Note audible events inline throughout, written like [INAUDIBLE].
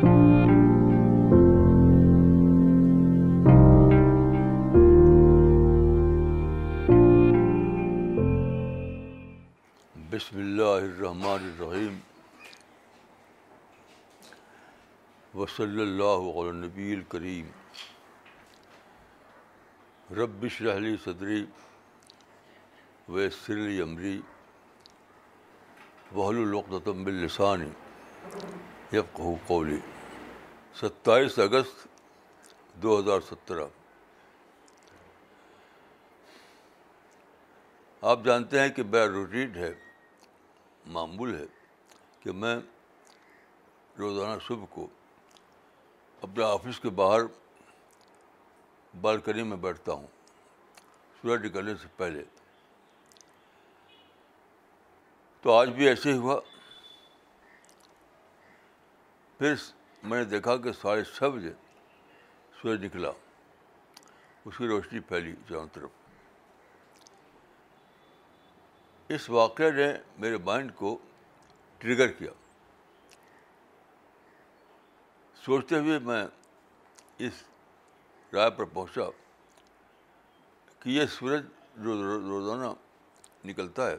بسم اللہ الرحمن الرحیم وصلی اللہ علیہ نبی الکریم ربش رحلی صدری و سلی عمری وحل العقدم السانی قولی ستائیس اگست دو ہزار سترہ آپ جانتے ہیں کہ بیروٹیڈ ہے معمول ہے کہ میں روزانہ صبح کو اپنے آفس کے باہر بالکنی میں بیٹھتا ہوں سورج نکلنے سے پہلے تو آج بھی ایسے ہی ہوا پھر میں نے دیکھا کہ سارے سبز سورج نکلا اس کی روشنی پھیلی چاروں طرف اس واقعہ نے میرے مائنڈ کو ٹریگر کیا سوچتے ہوئے میں اس رائے پر پہنچا کہ یہ سورج جو روزانہ نکلتا ہے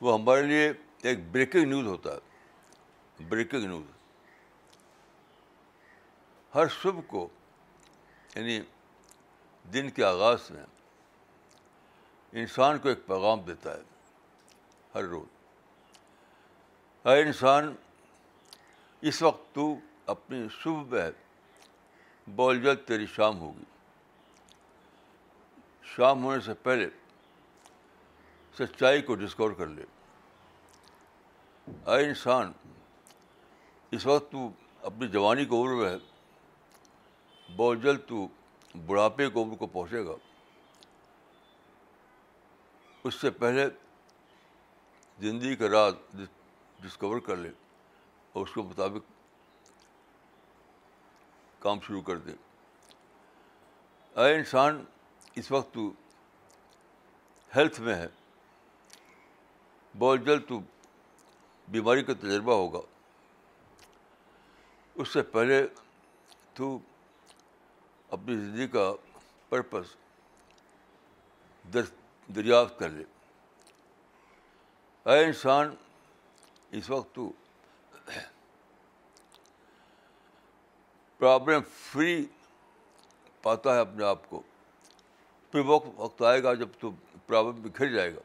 وہ ہمارے لیے ایک بریکنگ نیوز ہوتا ہے بریکنگ نیوز ہر صبح کو یعنی دن کے آغاز میں انسان کو ایک پیغام دیتا ہے ہر روز ہر انسان اس وقت تو اپنی صبح میں بول جل تیری شام ہوگی شام ہونے سے پہلے سچائی کو ڈسکور کر لے اے انسان اس وقت تو اپنی جوانی کو عمر میں بہت جلد تو بڑھاپے کو عمر کو پہنچے گا اس سے پہلے زندگی کا راز ڈسکور کر لے اور اس کے مطابق کام شروع کر دے اے انسان اس وقت تو ہیلتھ میں ہے بہت جلد تو بیماری کا تجربہ ہوگا اس سے پہلے تو اپنی زندگی کا پرپس دریافت کر لے اے انسان اس وقت تو پرابلم فری پاتا ہے اپنے آپ کو پھر وقت وقت آئے گا جب تو پرابلم بکھر جائے گا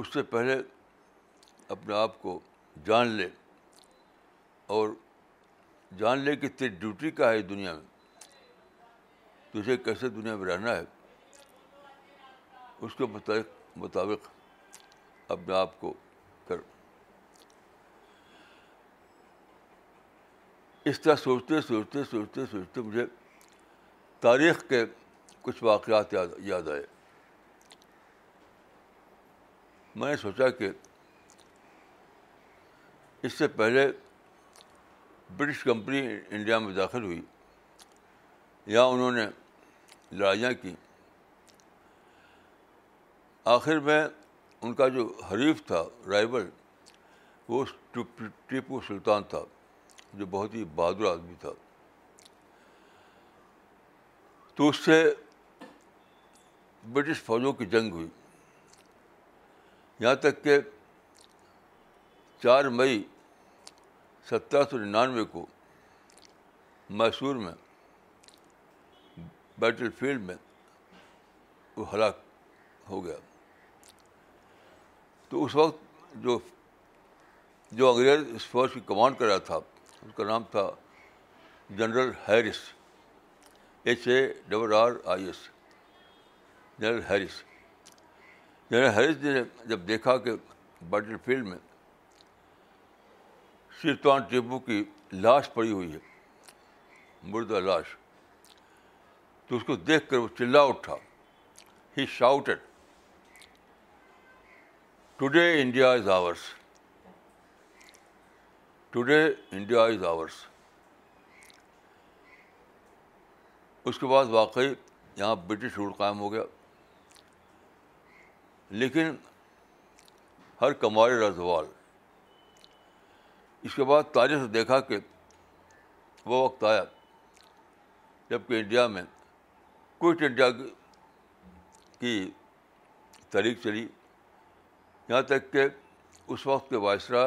اس سے پہلے اپنے آپ کو جان لے اور جان لے کہ تیری ڈیوٹی کا ہے دنیا میں تجھے کیسے دنیا میں رہنا ہے اس کے مطابق مطابق اپنے آپ کو کر اس طرح سوچتے سوچتے سوچتے سوچتے مجھے تاریخ کے کچھ واقعات یاد یاد آئے میں نے سوچا کہ اس سے پہلے برٹش کمپنی انڈیا میں داخل ہوئی یہاں انہوں نے لڑائیاں کی آخر میں ان کا جو حریف تھا رائبل وہ ٹیپو سلطان تھا جو بہت ہی بہادر آدمی تھا تو اس سے برٹش فوجوں کی جنگ ہوئی یہاں تک کہ چار مئی سترہ سو ننانوے کو میسور میں بیٹل فیلڈ میں وہ ہلاک ہو گیا تو اس وقت جو جو انگریز اس فوج کی کمانڈ کر رہا تھا اس کا نام تھا General Harris H A double R I S General Harris General Harris نے جب دیکھا کہ بیٹل فیلڈ میں شیطان ٹیپو کی لاش پڑی ہوئی ہے مردہ لاش تو اس کو دیکھ کر وہ چلا اٹھا he shouted today India is ours today India is ours اس کے بعد واقعی یہاں برٹش روڈ قائم ہو گیا لیکن ہر کمار رضوال اس کے بعد تاریخ دیکھا کہ وہ وقت آیا جبکہ انڈیا میں کوئٹ انڈیا کی تاریخ چلی یہاں تک کہ اس وقت کے وائسرا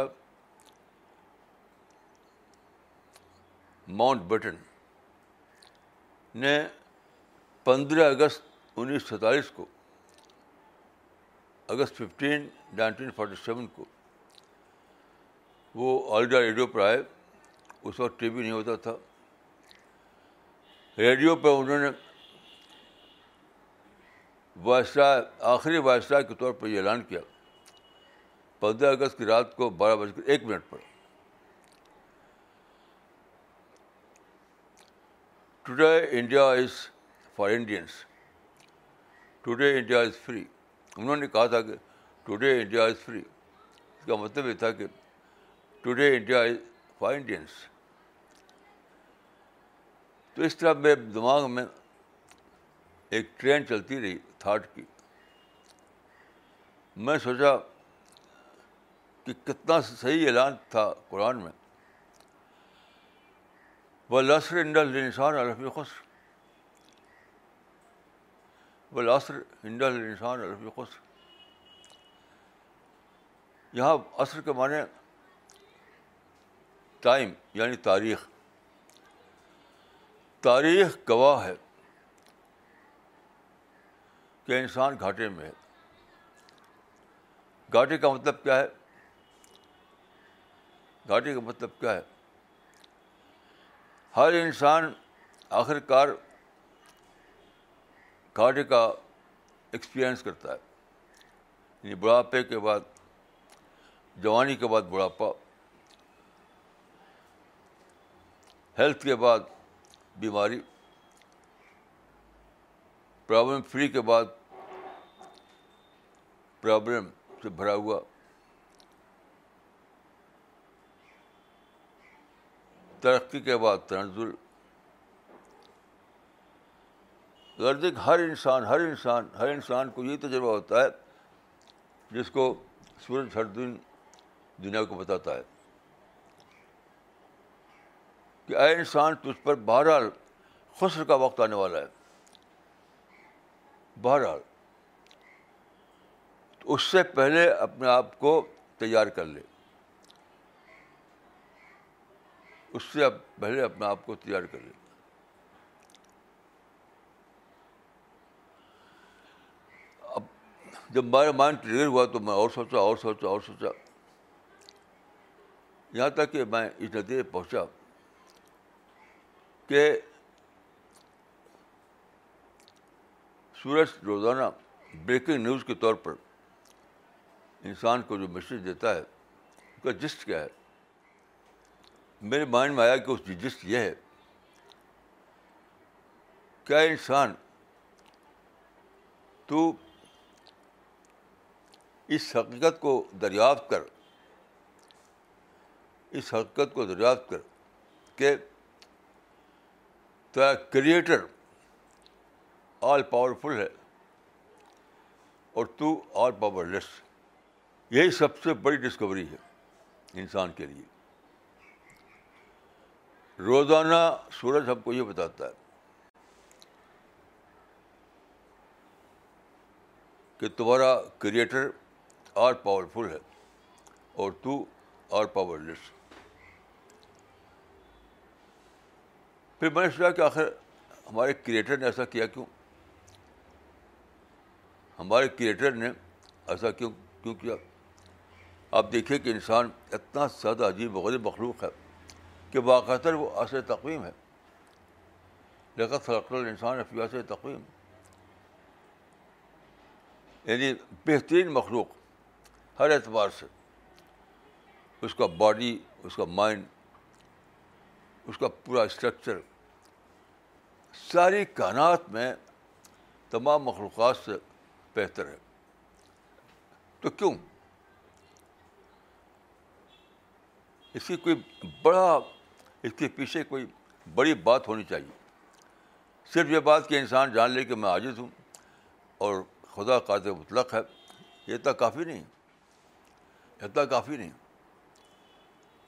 ماؤنٹ بٹن نے پندرہ اگست انیس سو سینتالیس کو اگست ففٹین نائنٹین فورٹی سیون کو وہ آل انڈیا ریڈیو پر آئے اس وقت ٹی وی نہیں ہوتا تھا ریڈیو پہ انہوں نے وائسٹ آخری وائسٹ کے طور پر یہ اعلان کیا پندرہ اگست کی رات کو بارہ بج کر ایک minute per today India is for Indians today India is free انہوں نے کہا تھا کہ ٹوڈے انڈیا از فری اس کا مطلب یہ تھا کہ ٹوڈے انڈیا فار انڈینس تو اس طرح میں دماغ میں ایک ٹرین چلتی رہی تھاٹ کی میں سوچا کہ کتنا صحیح اعلان تھا قرآن میں انڈل بل عصر وہ الحفیق انڈل انسان انڈسان الحفیق یہاں عصر کے معنی ٹائم یعنی تاریخ تاریخ گواہ ہے کہ انسان گھاٹے میں ہے گھاٹے کا مطلب کیا ہے گھاٹے کا مطلب کیا ہے ہر انسان آخر کار گھاٹے کا ایکسپیرئنس کرتا ہے یعنی بڑھاپے کے بعد جوانی کے بعد بڑھاپا ہیلتھ کے بعد بیماری پرابلم فری کے بعد پرابلم سے بھرا ہوا ترقی کے بعد تنزل غرض ہر انسان ہر انسان ہر انسان کو یہ تجربہ ہوتا ہے جس کو سورج ہر دن دنیا کو بتاتا ہے کہ اے انسان تجھ پر بہرحال خسر کا وقت آنے والا ہے بہرحال اس سے پہلے اپنے آپ کو تیار کر لے اس سے پہلے اپنے آپ کو تیار کر لے اب جب میرا مائنڈ کلیئر ہوا تو میں اور سوچا اور سوچا اور سوچا یہاں تک کہ میں اس نتیجے پہنچا کہ سورج روزانہ بریکنگ نیوز کے طور پر انسان کو جو میسج دیتا ہے اس کا جسٹ کیا ہے میرے مائنڈ میں آیا کہ اس کی جسٹ یہ ہے کیا انسان تو اس حقیقت کو دریافت کر اس حقیقت کو دریافت کر کہ تو کریٹر آل پاورفل ہے اور تو آل پاور لیس یہی سب سے بڑی ڈسکوری ہے انسان کے لیے روزانہ سورج ہم کو یہ بتاتا ہے کہ تمہارا کریٹر آر پاورفل ہے اور تو آر پاور لیس پھر میں نے سوچا کہ آخر ہمارے کریٹر نے ایسا کیا کیوں ہمارے کریٹر نے ایسا کیوں کیوں کیا آپ دیکھیں کہ انسان اتنا زیادہ عجیب وغیرہ مخلوق ہے کہ باقاعدہ وہ عصر تقویم ہے لقت انسان فی عصر تقویم یعنی بہترین مخلوق ہر اعتبار سے اس کا باڈی اس کا مائنڈ اس کا پورا اسٹرکچر ساری کائنات میں تمام مخلوقات سے بہتر ہے تو کیوں اس کی کوئی بڑا اس کے پیچھے کوئی بڑی بات ہونی چاہیے صرف یہ بات کہ انسان جان لے کہ میں عاجز ہوں اور خدا قادر مطلق ہے یہ اتنا کافی نہیں اتنا کافی نہیں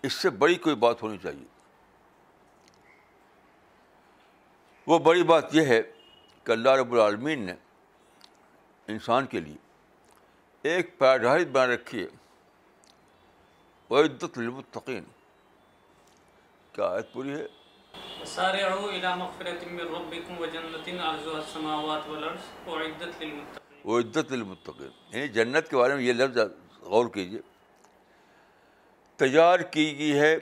اس سے بڑی کوئی بات ہونی چاہیے وہ بڑی بات یہ ہے کہ اللہ رب العالمین نے انسان کے لیے ایک پیراڈائز بنا رکھی ہے وہ عدت لبتقین کیا آیت پوری ہے وہ عدت لبتقین یعنی جنت کے بارے میں یہ لفظ غور کیجیے تیار کی گئی ہے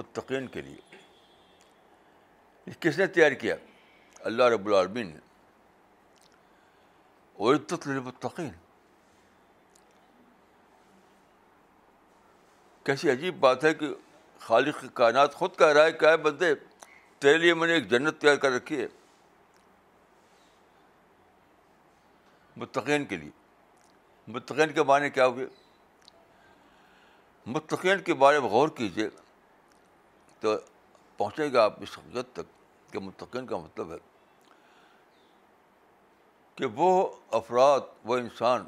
متقین کے لیے کس نے تیار کیا اللہ رب العالمین ہے اور عدت مطین کیسی عجیب بات ہے کہ خالق کائنات خود کہہ رہا ہے کہ ہے بندے تیرے لیے میں نے ایک جنت تیار کر رکھی ہے متقین کے لیے متقین کے معنی کیا ہوئے متقین کے بارے میں غور کیجیے تو پہنچے گا آپ اس حقیقت تک کہ متقین کا مطلب ہے کہ وہ افراد وہ انسان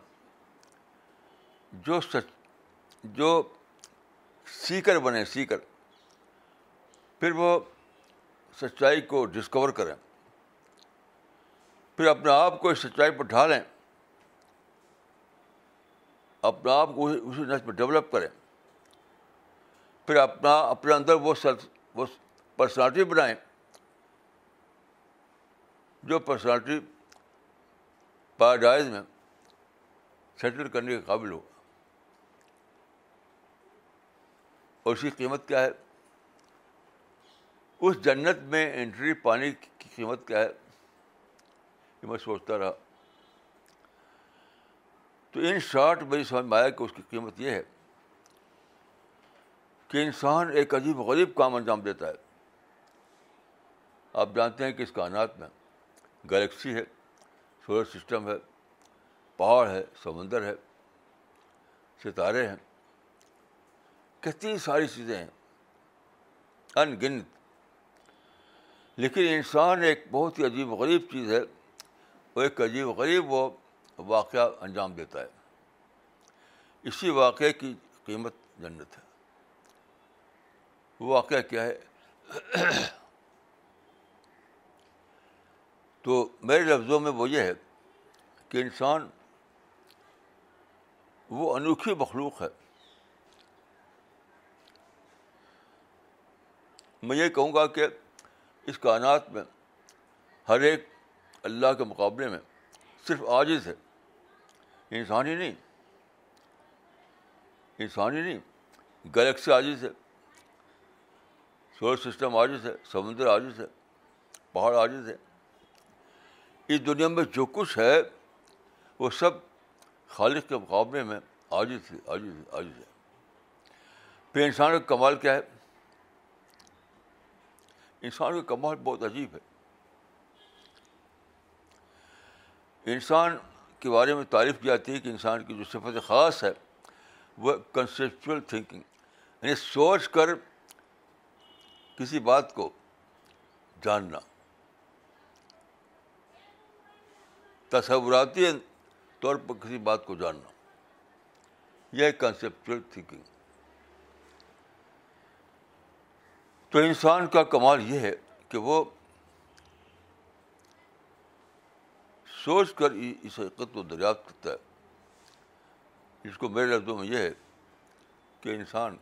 جو سچ جو سیکر بنے سیکر پھر وہ سچائی کو ڈسکور کریں پھر اپنے آپ کو اس سچائی پر ڈھالیں اپنے آپ کو اسی سر پہ ڈیولپ کریں پھر اپنا اپنے اندر وہ سر وہ پرسنالٹی بنائیں جو پرسنالٹی پیراڈائز میں سیٹل کرنے کے قابل ہو اور اس کی قیمت کیا ہے اس جنت میں انٹری پانی کی قیمت کیا ہے یہ میں سوچتا رہا تو ان شارٹ میری سمجھ میں آیا کہ اس کی قیمت یہ ہے کہ انسان ایک عجیب غریب کام انجام دیتا ہے آپ جانتے ہیں کہ اس کائنات میں گلیکسی ہے سولر سسٹم ہے پہاڑ ہے سمندر ہے ستارے ہیں کتنی ساری چیزیں ہیں ان گنت لیکن انسان ایک بہت ہی عجیب و غریب چیز ہے وہ ایک عجیب و غریب وہ واقعہ انجام دیتا ہے اسی واقعے کی قیمت جنت ہے وہ واقعہ کیا ہے تو میرے لفظوں میں وہ یہ ہے کہ انسان وہ انوکھی مخلوق ہے میں یہ کہوں گا کہ اس کائنات میں ہر ایک اللہ کے مقابلے میں صرف عاجز ہے انسان ہی نہیں انسان ہی نہیں گلیکسی عاجز ہے سولر سسٹم عاجز ہے سمندر عاجز ہے پہاڑ عاجز ہے اس دنیا میں جو کچھ ہے وہ سب خالق کے مقابلے میں عاجز ہے عاجز ہے پھر انسان کا کمال کیا ہے انسان کا کمال بہت عجیب ہے انسان کے بارے میں تعریف کی جاتی ہے کہ انسان کی جو صفت خاص ہے وہ کنسیپچل تھنکنگ یعنی سوچ کر کسی بات کو جاننا تصوراتی طور پر کسی بات کو جاننا یہ ہے کنسیپچل تھینکنگ تو انسان کا کمال یہ ہے کہ وہ سوچ کر اس حقیقت کو دریافت کرتا ہے اس کو میرے لفظوں میں یہ ہے کہ انسان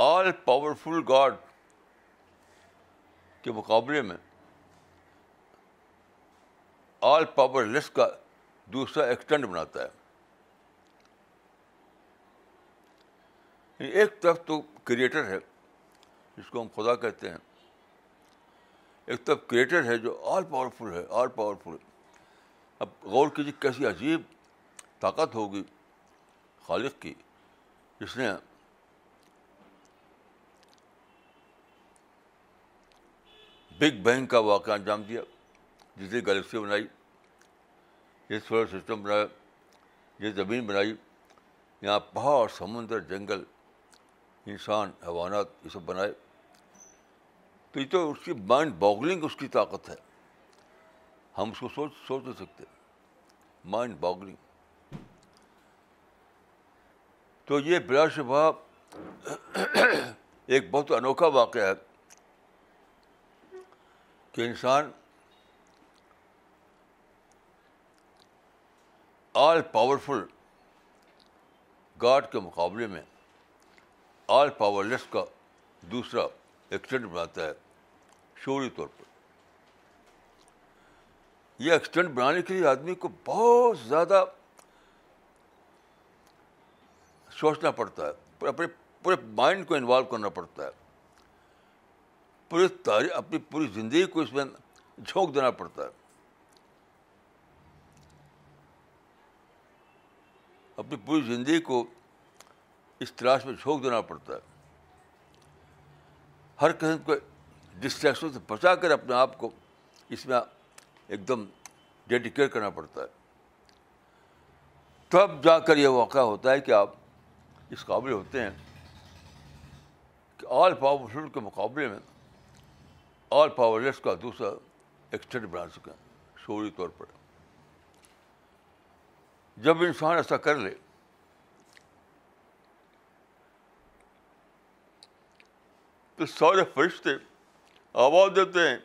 آل پاورفل گاڈ کے مقابلے میں آل پاور لیس کا دوسرا ایکسٹینڈ بناتا ہے یعنی ایک طرف تو کریٹر ہے جس کو ہم خدا کہتے ہیں ایک طرف کریٹر ہے جو آل پاورفل ہے آل پاورفل اب غور کیجیے کیسی عجیب طاقت ہوگی خالق کی جس نے بگ بینگ کا واقعہ انجام دیا جس نے گلیکسی بنائی یہ سولر سسٹم بنایا یہ زمین بنائی یہاں پہاڑ سمندر جنگل انسان حیوانات یہ سب بنائے تو یہ تو اس کی مائنڈ باگلنگ اس کی طاقت ہے ہم اس کو سوچ سوچ نہیں سکتے مائنڈ باگلنگ تو یہ بلا شبہ ایک بہت انوکھا واقعہ ہے انسان آل پاورفل گاڈ کے مقابلے میں آل پاور لیس کا دوسرا ایکسٹینٹ بناتا ہے شوری طور پر یہ ایکسٹینٹ بنانے کے لیے آدمی کو بہت زیادہ سوچنا پڑتا ہے اپنے پورے مائنڈ کو انوالو کرنا پڑتا ہے پوری تاریخ اپنی پوری زندگی کو اس میں جھونک دینا پڑتا ہے اپنی پوری زندگی کو اس تلاش میں جھونک دینا پڑتا ہے ہر قسم کو ڈسٹریکشن سے بچا کر اپنے آپ کو اس میں ایک دم ڈیڈیکیٹ کرنا پڑتا ہے تب جا کر یہ واقعہ ہوتا ہے کہ آپ اس قابل ہوتے ہیں کہ آل پاپل کے مقابلے میں آل پاور لیس کا دوسرا ایکسٹینڈ بنا سکیں شوری طور پر جب انسان ایسا کر لے تو سارے فرشتے آواز دیتے ہیں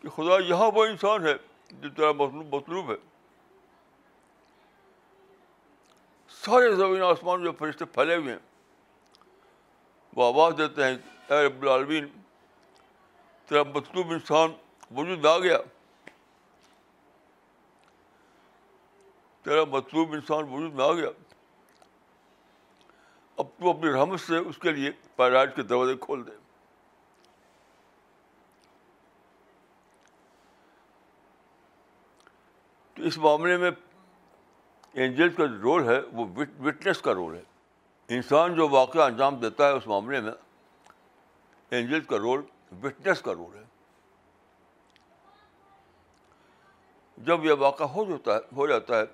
کہ خدا یہاں وہ انسان ہے جو تیرا مطلوب مطلوب ہے سارے زمین آسمان جو فرشتے پھیلے ہوئے ہیں وہ آواز دیتے ہیں اے رب العالمین تیرا مطلوب انسان وجود آ گیا تیرا مطلوب انسان وجود میں آ گیا اب تو اپنی رحمت سے اس کے لیے پیراج کے دروازے کھول دے تو اس معاملے میں اینجلس کا جو رول ہے وہ وٹنس کا رول ہے انسان جو واقعہ انجام دیتا ہے اس معاملے میں اینجلس کا رول وٹنس کا رول ہے جب یہ واقعہ ہو جاتا ہے ہو جاتا ہے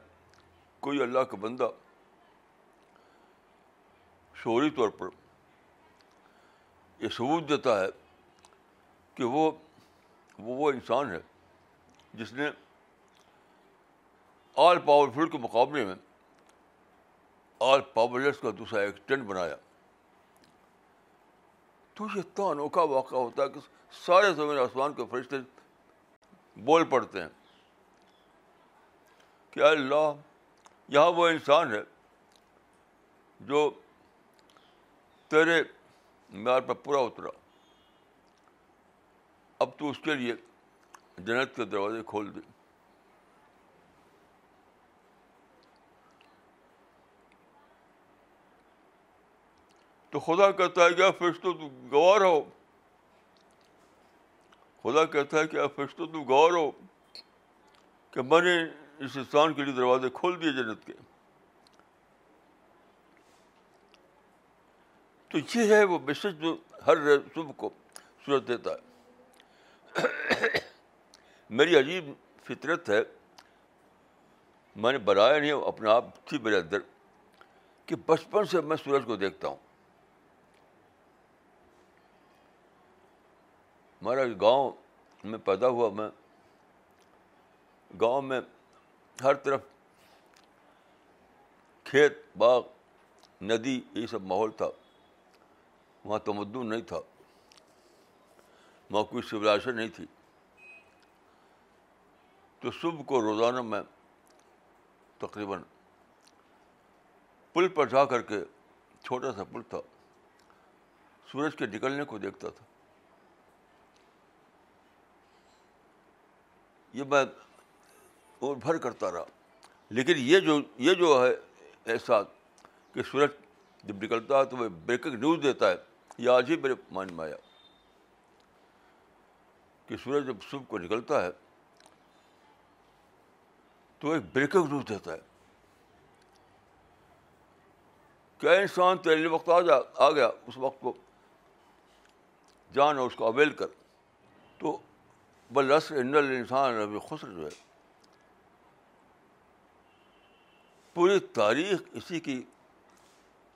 کوئی اللہ کا بندہ شوری طور پر یہ ثبوت دیتا ہے کہ وہ وہ انسان ہے جس نے آل پاورفل کے مقابلے میں آل پاورلیس کا دوسرا ایکسٹینٹ بنایا تو یہ اتنا انوکھا واقعہ ہوتا ہے کہ سارے زمین آسمان کے فرشتے بول پڑتے ہیں کہ اللہ یہاں وہ انسان ہے جو تیرے معیار پر پورا اترا اب تو اس کے لیے جنت کے دروازے کھول دے تو خدا کہتا ہے کہ فرشتو تو گوار ہو خدا کہتا ہے کہ فرشتو تو تم ہو کہ میں نے اس انسان کے لیے دروازے کھول دیے جنت کے تو یہ ہے وہ میسج جو ہر صبح کو صورت دیتا ہے میری عجیب فطرت ہے میں نے بنایا نہیں اپنے آپ تھی میرے اندر کہ بچپن سے میں سورج کو دیکھتا ہوں ہمارا گاؤں میں پیدا ہوا میں گاؤں میں ہر طرف کھیت باغ ندی یہ سب ماحول تھا وہاں تمدن نہیں تھا وہاں کوئی سولاشن نہیں تھی تو صبح کو روزانہ میں تقریباً پل پر جا کر کے چھوٹا سا پل تھا سورج کے نکلنے کو دیکھتا تھا یہ میں اور بھر کرتا رہا لیکن یہ جو یہ جو ہے احساس کہ سورج جب نکلتا ہے تو وہ بریکنگ نیوز دیتا ہے یہ آج ہی میرے مائنڈ میں آیا کہ سورج جب صبح کو نکلتا ہے تو ایک بریکنگ نیوز دیتا ہے کیا انسان تیرے وقت آ جا آ گیا اس وقت کو جان اور اس کو اویل کر تو بل ان انسان ربی خسر جو ہے پوری تاریخ اسی کی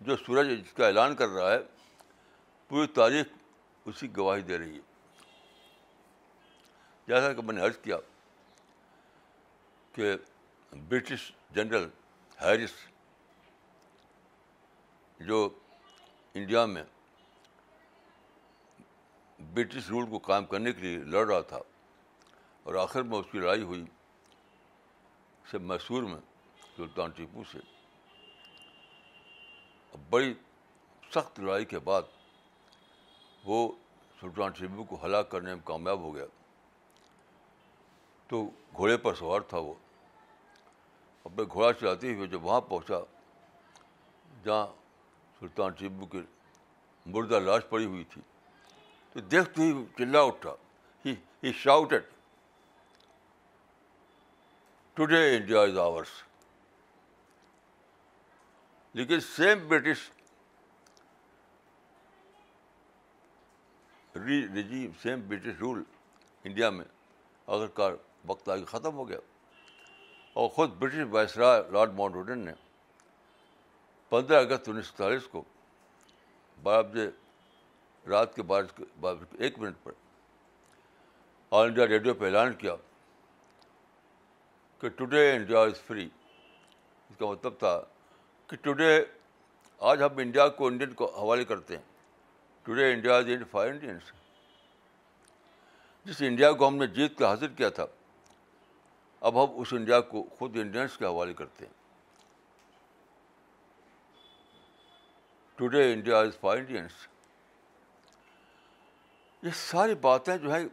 جو سورج جس کا اعلان کر رہا ہے پوری تاریخ اسی گواہی دے رہی ہے جیسا کہ میں نے عرض کیا کہ برٹش جنرل ہیرس جو انڈیا میں برٹش رول کو قائم کرنے کے لیے لڑ رہا تھا اور آخر میں اس کی لڑائی ہوئی سب میسور میں سلطان ٹیپو سے اب بڑی سخت لڑائی کے بعد وہ سلطان ٹیپو کو ہلاک کرنے میں کامیاب ہو گیا تو گھوڑے پر سوار تھا وہ اپنے گھوڑا چلاتے ہوئے جب وہاں پہنچا جہاں سلطان ٹیبو کی مردہ لاش پڑی ہوئی تھی تو دیکھتے ہی چلا اٹھا ہی shout at today India is ours لیکن same British regime same British rule India میں کار وقت آگے ختم ہو گیا اور خود British viceroy lord Mount Rudn نے پندرہ اگست انیس سو سینتالیس کو بارہ بجے رات کے بارہ ایک منٹ پر آل انڈیا ریڈیو پہ اعلان کیا کہ ٹوڈے انڈیا از فری اس کا مطلب تھا کہ ٹوڈے آج ہم انڈیا کو انڈین کو حوالے کرتے ہیں today India is and for Indians جس انڈیا کو ہم نے جیت کے حاصل کیا تھا اب ہم اس انڈیا کو خود انڈینس کے حوالے کرتے ہیں today India is for Indians یہ ساری باتیں جو ہیں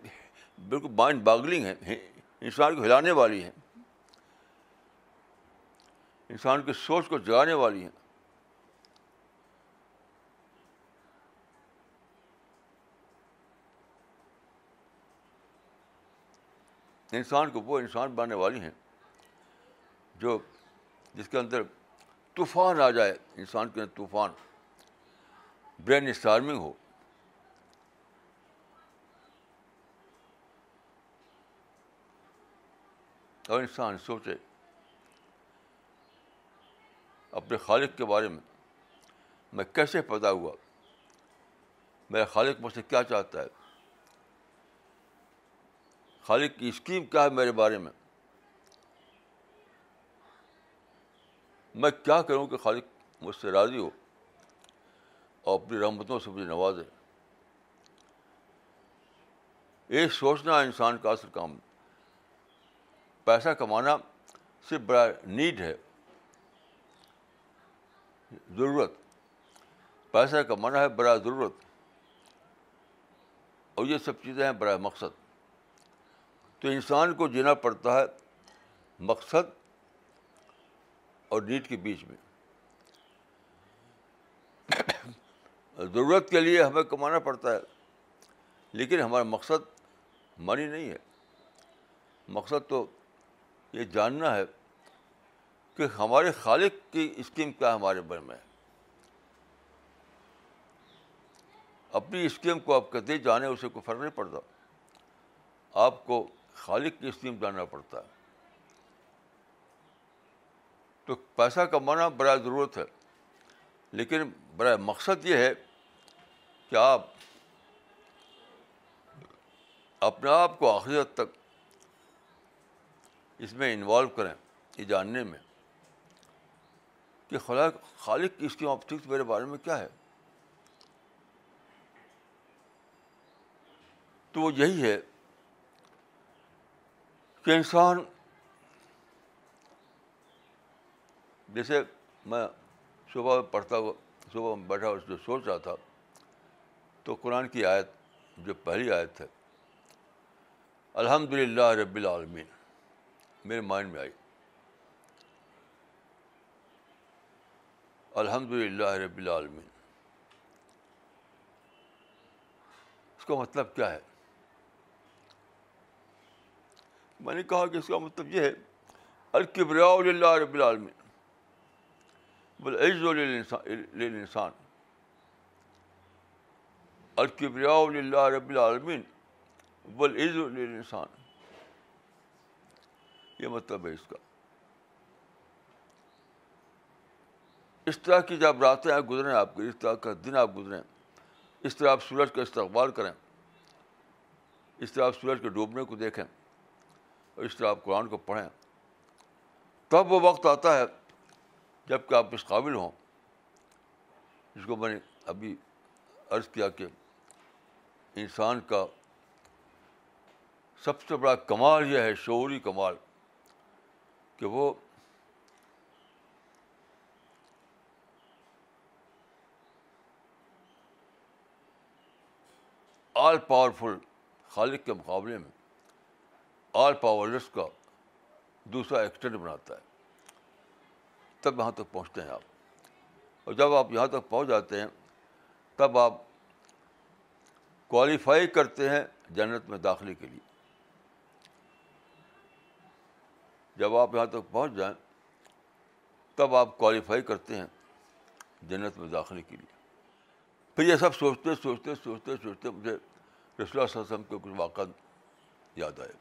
بالکل مائنڈ باگلنگ ہیں انسان کو ہلانے والی ہیں انسان کی سوچ کو جگانے والی ہیں انسان کو وہ انسان بننے والی ہیں جو جس کے اندر طوفان آ جائے انسان کے اندر طوفان برین اسٹارمنگ ہو اور انسان سوچے اپنے خالق کے بارے میں میں کیسے پیدا ہوا میرا خالق مجھ سے کیا چاہتا ہے خالق کی اسکیم کیا ہے میرے بارے میں میں کیا کروں کہ خالق مجھ سے راضی ہو اور اپنی رحمتوں سے مجھے نوازے یہ سوچنا انسان کا اصل کام پیسہ کمانا صرف بڑا نیڈ ہے ضرورت پیسہ کمانا ہے برائے ضرورت اور یہ سب چیزیں ہیں برائے مقصد تو انسان کو جینا پڑتا ہے مقصد اور نیٹ کے بیچ میں ضرورت کے لیے ہمیں کمانا پڑتا ہے لیکن ہمارا مقصد مانی نہیں ہے مقصد تو یہ جاننا ہے کہ ہمارے خالق کی اسکیم کیا ہمارے بن میں اپنی اسکیم کو آپ کہتے جانے اسے کوئی فرق نہیں پڑتا آپ کو خالق کی اسکیم جاننا پڑتا ہے تو پیسہ کمانا بڑا ضرورت ہے لیکن بڑا مقصد یہ ہے کہ آپ اپنے آپ کو آخرت تک اس میں انوالو کریں یہ جاننے میں کہ خلا خالق اس کی آپٹکس میرے بارے میں کیا ہے تو وہ یہی ہے کہ انسان جیسے میں صبح میں پڑھتا ہوا صبح میں بیٹھا ہوا اس سوچ رہا تھا تو قرآن کی آیت جو پہلی آیت ہے الحمد للہ رب العالمین میرے مائنڈ میں آئی الحمد للہ رب العالمین اس کا مطلب کیا ہے میں نے کہا کہ اس کا مطلب یہ ہے الکبریا اللہ رب العالمین بلعز للانسان الکبریا اللہ رب العالمین بلعز للانسان یہ مطلب ہے اس کا اس طرح کی جب راتیں آپ گزریں آپ کے اس طرح کا دن آپ گزریں اس طرح آپ سورج کا استقبال کریں اس طرح آپ سورج کے ڈوبنے کو دیکھیں اور اس طرح آپ قرآن کو پڑھیں تب وہ وقت آتا ہے جب کہ آپ اس قابل ہوں جس کو میں نے ابھی عرض کیا کہ انسان کا سب سے بڑا کمال یہ ہے شعوری کمال کہ وہ آل پاورفل خالق کے مقابلے میں آل پاورلیس کا دوسرا ایکسٹینڈ بناتا ہے تب یہاں تک پہنچتے ہیں آپ اور جب آپ یہاں تک پہنچ جاتے ہیں تب آپ کوالیفائی کرتے ہیں جنت میں داخلے کے لیے جب آپ یہاں تک پہنچ جائیں تب آپ کوالیفائی کرتے ہیں جنت میں داخلے کے لیے پھر یہ سب سوچتے سوچتے سوچتے سوچتے مجھے رسول اللہ صلی اللہ علیہ وسلم کے کچھ واقع یاد آئے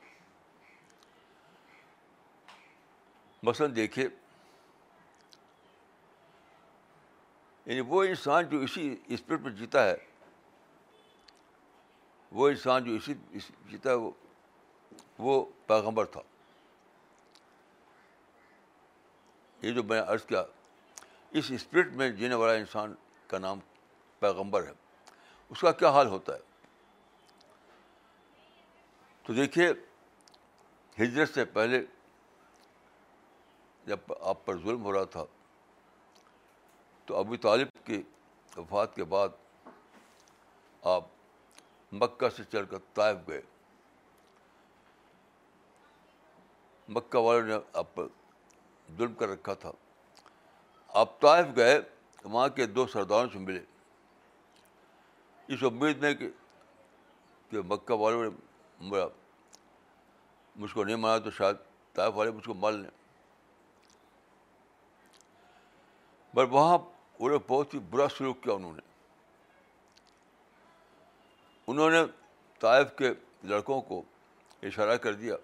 مثلاً دیکھیے یعنی وہ انسان جو اسی اسپرٹ پر جیتا ہے وہ انسان جو اسی جیتا ہے وہ وہ پیغمبر تھا یہ جو میں عرض کیا اس اسپرٹ میں جینے والا انسان کا نام پیغمبر ہے اس کا کیا حال ہوتا ہے تو دیکھیے ہجرت سے پہلے جب آپ پر ظلم ہو رہا تھا تو ابو طالب کی وفات کے بعد آپ مکہ سے چل کر طائف گئے مکہ والوں نے آپ پر ظلم کر رکھا تھا آپ طائف گئے وہاں کے دو سرداروں سے ملے اس امید میں کہ مکہ والوں نے میرا مجھ کو نہیں مانا تو شاید طائف والے مجھ کو مار لیں پر وہاں انہوں نے بہت ہی برا سلوک کیا انہوں نے انہوں نے طائف کے لڑکوں کو اشارہ کر دیا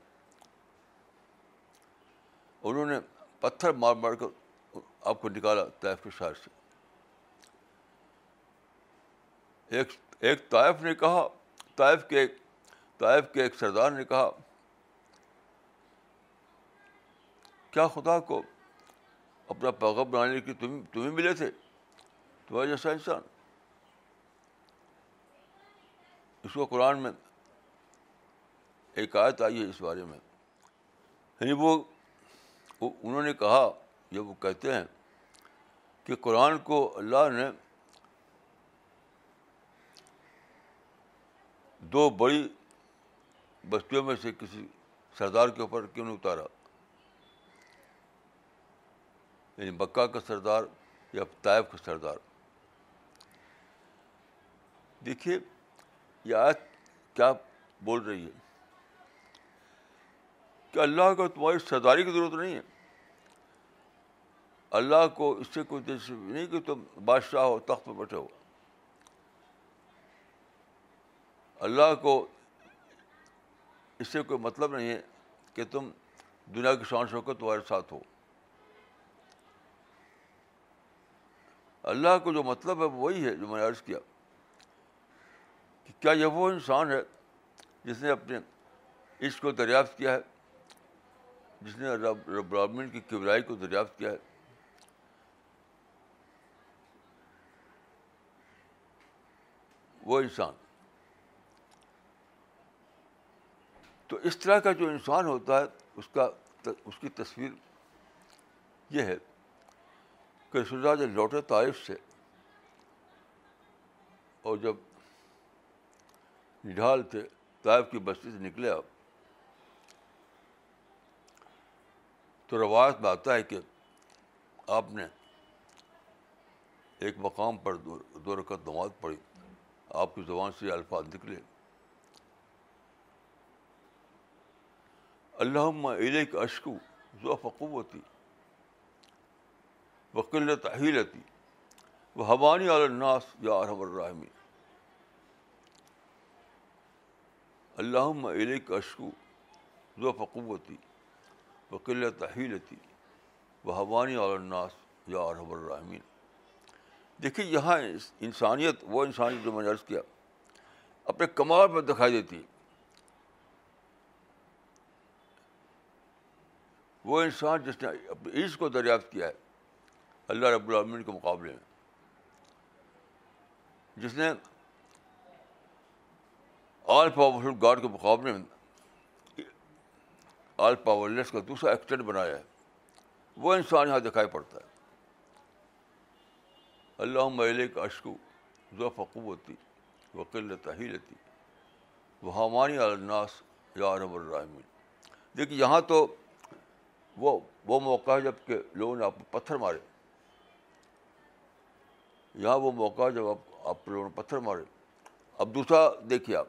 انہوں نے پتھر مار مار کر آپ کو نکالا طائف کے شاعر سے ایک ایک طائف نے کہا طائف کے طائف کے ایک سردار نے کہا کیا خدا کو اپنا پیغب بنانے کی تم تمہیں ملے تھے جیسا انسان اس کو قرآن میں ایک آیت آئی ہے اس بارے میں یعنی وہ انہوں نے کہا جب وہ کہتے ہیں کہ قرآن کو اللہ نے دو بڑی بستیوں میں سے کسی سردار کے اوپر کیوں نہیں اتارا یعنی مکہ کا سردار یا طائب کا سردار دیکھیے یاد کیا بول رہی ہے کہ اللہ کو تمہاری سرداری کی ضرورت نہیں ہے اللہ کو اس سے کوئی دلچسپی نہیں کہ تم بادشاہ ہو تخت پر بیٹھے ہو اللہ کو اس سے کوئی مطلب نہیں ہے کہ تم دنیا کی شان شوق تمہارے ساتھ ہو اللہ کو جو مطلب ہے وہی ہے جو میں نے عرض کیا کہ کیا یہ وہ انسان ہے جس نے اپنے عشق کو دریافت کیا ہے جس نے رب ربرامن کی کبرائی کو دریافت کیا ہے وہ انسان تو اس طرح کا جو انسان ہوتا ہے اس کا اس کی تصویر یہ ہے کہ جب لوٹے طائف سے اور جب نڈھال تھے طائف کی بستی سے نکلے آپ تو روایت میں آتا ہے کہ آپ نے ایک مقام پر دو رکعت نماز پڑھی آپ کی زبان سے الفاظ نکلے اللہ علک اشکو قوتی وکلتہ ہیلتی وہ حوانی الناس یا ارحم الرّحمین اللہ علک اشکو قوتی وکلتاہ ہیلتی وہ حوانی الناس یا ارحم الرحمین دیکھیے یہاں انسانیت وہ انسانیت جو میں نے عرض کیا اپنے کمال پر دکھائی دیتی ہے وہ انسان جس نے عیش کو دریافت کیا ہے اللہ رب العالمین کے مقابلے میں جس نے آل پاورفل گاڈ کے مقابلے میں آل پاورلیس کا دوسرا ایکسٹینٹ بنایا ہے وہ انسان یہاں دکھائی پڑتا ہے اللہ کا اشکو ذو فقوتی ہوتی وہ قلت ہی وہ ہماری الناس یا رب الرحمین دیکھیے یہاں تو وہ وہ موقع ہے جب کہ لوگوں نے آپ کو پتھر مارے یہاں وہ موقع ہے جب آپ آپ لوگوں نے پتھر مارے اب دوسرا دیکھیے آپ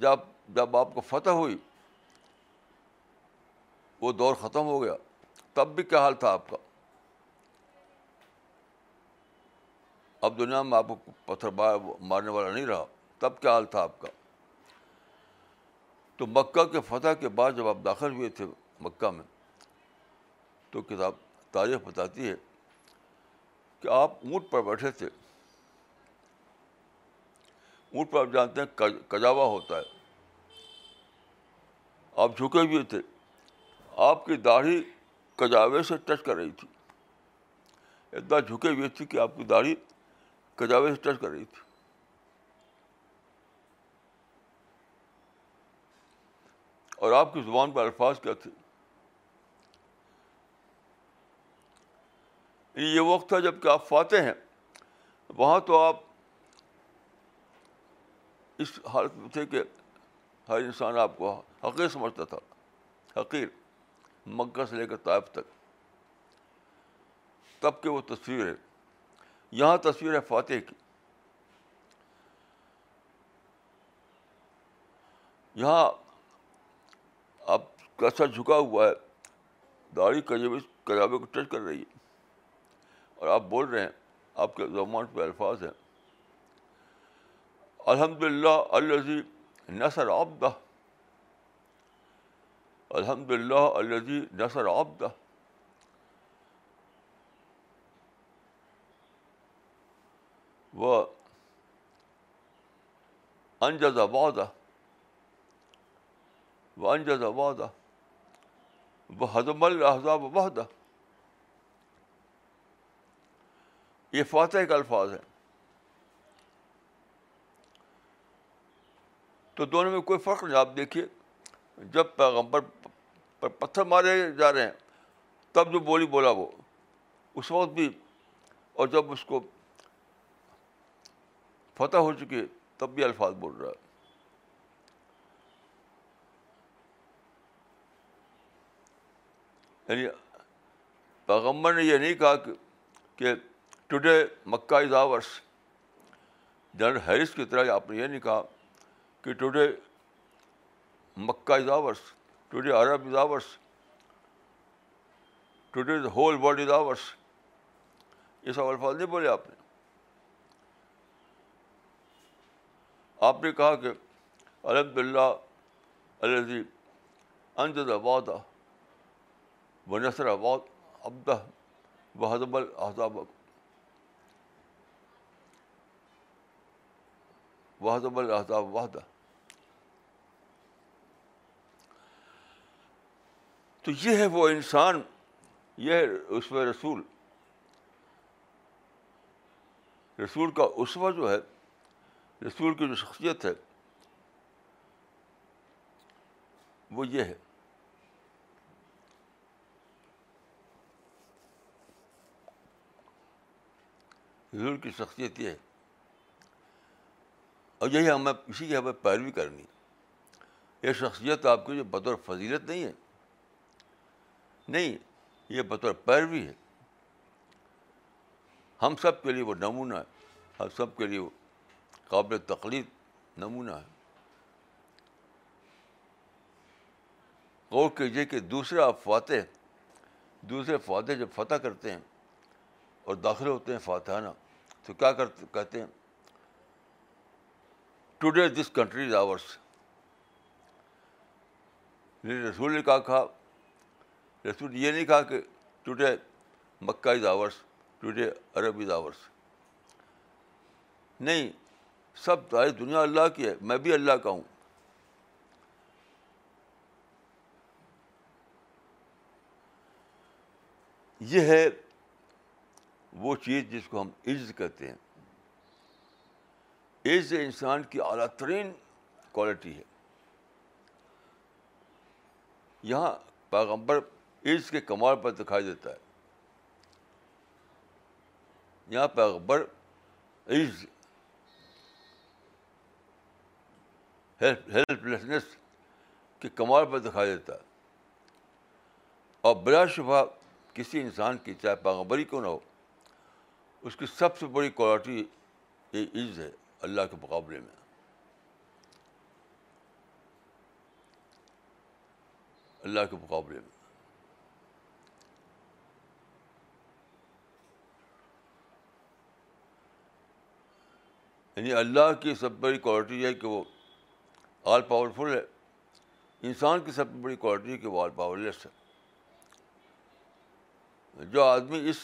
جب جب آپ کو فتح ہوئی وہ دور ختم ہو گیا تب بھی کیا حال تھا آپ کا اب دنیا میں آپ کو پتھر مارنے والا نہیں رہا تب کیا حال تھا آپ کا تو مکہ کے فتح کے بعد جب آپ داخل ہوئے تھے مکہ میں تو کتاب تاریخ بتاتی ہے کہ آپ اونٹ پر بیٹھے تھے اونٹ پر آپ جانتے ہیں کجاوا ہوتا ہے آپ جھکے ہوئے تھے آپ کی داڑھی کجاوے سے ٹچ کر رہی تھی اتنا جھکے ہوئے تھی کہ آپ کی داڑھی کجاوے سے ٹچ کر رہی تھی اور آپ کی زبان پر الفاظ کیا تھے یہ وقت تھا جب کہ آپ فاتح ہیں وہاں تو آپ اس حالت میں تھے کہ ہر انسان آپ کو حقیر سمجھتا تھا حقیر مکہ سے لے کر طائب تک تب کے وہ تصویر ہے یہاں تصویر ہے فاتح کی یہاں جھکا ہوا ہے داڑھی کجابے کو ٹچ کر رہی ہے اور آپ بول رہے ہیں آپ کے زبان پہ الفاظ ہیں الحمد للہ الزی نثر آپ الحمد للہ الزی نثر آپ وہ انجز آبادہ وہ حضم الحضاب وحد یہ فاتح کا الفاظ ہے تو دونوں میں کوئی فرق نہیں آپ دیکھیے جب پیغمبر پر پتھر مارے جا رہے ہیں تب جو بولی بولا وہ اس وقت بھی اور جب اس کو فتح ہو چکی ہے تب بھی الفاظ بول رہا ہے یعنی پیغمبر نے یہ نہیں کہا کہ today Mecca is ours General Harris کی طرح آپ نے یہ نہیں کہا کہ today Mecca is ours today Arab is ours today the whole world is ours یہ سب الفاظ نہیں بولے آپ نے آپ نے کہا کہ الحمد للہ الحرض انجدہ وعدہ و نثر وحد ابدہ الحضاب و حضب الحضاب وحدہ تو یہ ہے وہ انسان یہ ہے اس میں رسول رسول کا اسوا جو ہے رسول کی جو شخصیت ہے وہ یہ ہے کی شخصیت یہ ہے اور یہی ہمیں اسی کی ہمیں پیروی کرنی یہ شخصیت آپ کی جو بطور فضیلت نہیں ہے نہیں یہ بطور پیروی ہے ہم سب کے لیے وہ نمونہ ہے ہم سب کے لیے وہ قابل تقلید نمونہ ہے غور کیجیے کہ دوسرے آپ فاتح دوسرے فاتح جب فتح کرتے ہیں اور داخل ہوتے ہیں فاتحانہ تو کیا کرتے کہتے ہیں today this country is ours یعنی رسول نے کہا کہا رسول یہ نہیں کہا کہ today Mecca is ours today Arab is ours نہیں سب ساری دنیا اللہ کی ہے میں بھی اللہ کا ہوں یہ ہے وہ چیز جس کو ہم عز کہتے ہیں عز انسان کی اعلیٰ ترین کوالٹی ہے یہاں پیغمبر عز کے کمال پر دکھائی دیتا ہے یہاں پیغمبر عز ہیلپ لیسنس کے کمال پر دکھائی دیتا ہے اور بلا شبہ کسی انسان کی چاہے پیغمبری کو نہ ہو اس کی سب سے بڑی کوالٹی یہ عز ہے اللہ کے مقابلے میں اللہ کے مقابلے میں یعنی اللہ کی سب بڑی کوالٹی یہ ہے کہ وہ آل پاورفل ہے انسان کی سب بڑی کوالٹی ہے کہ وہ آل پاورلیس ہے جو آدمی اس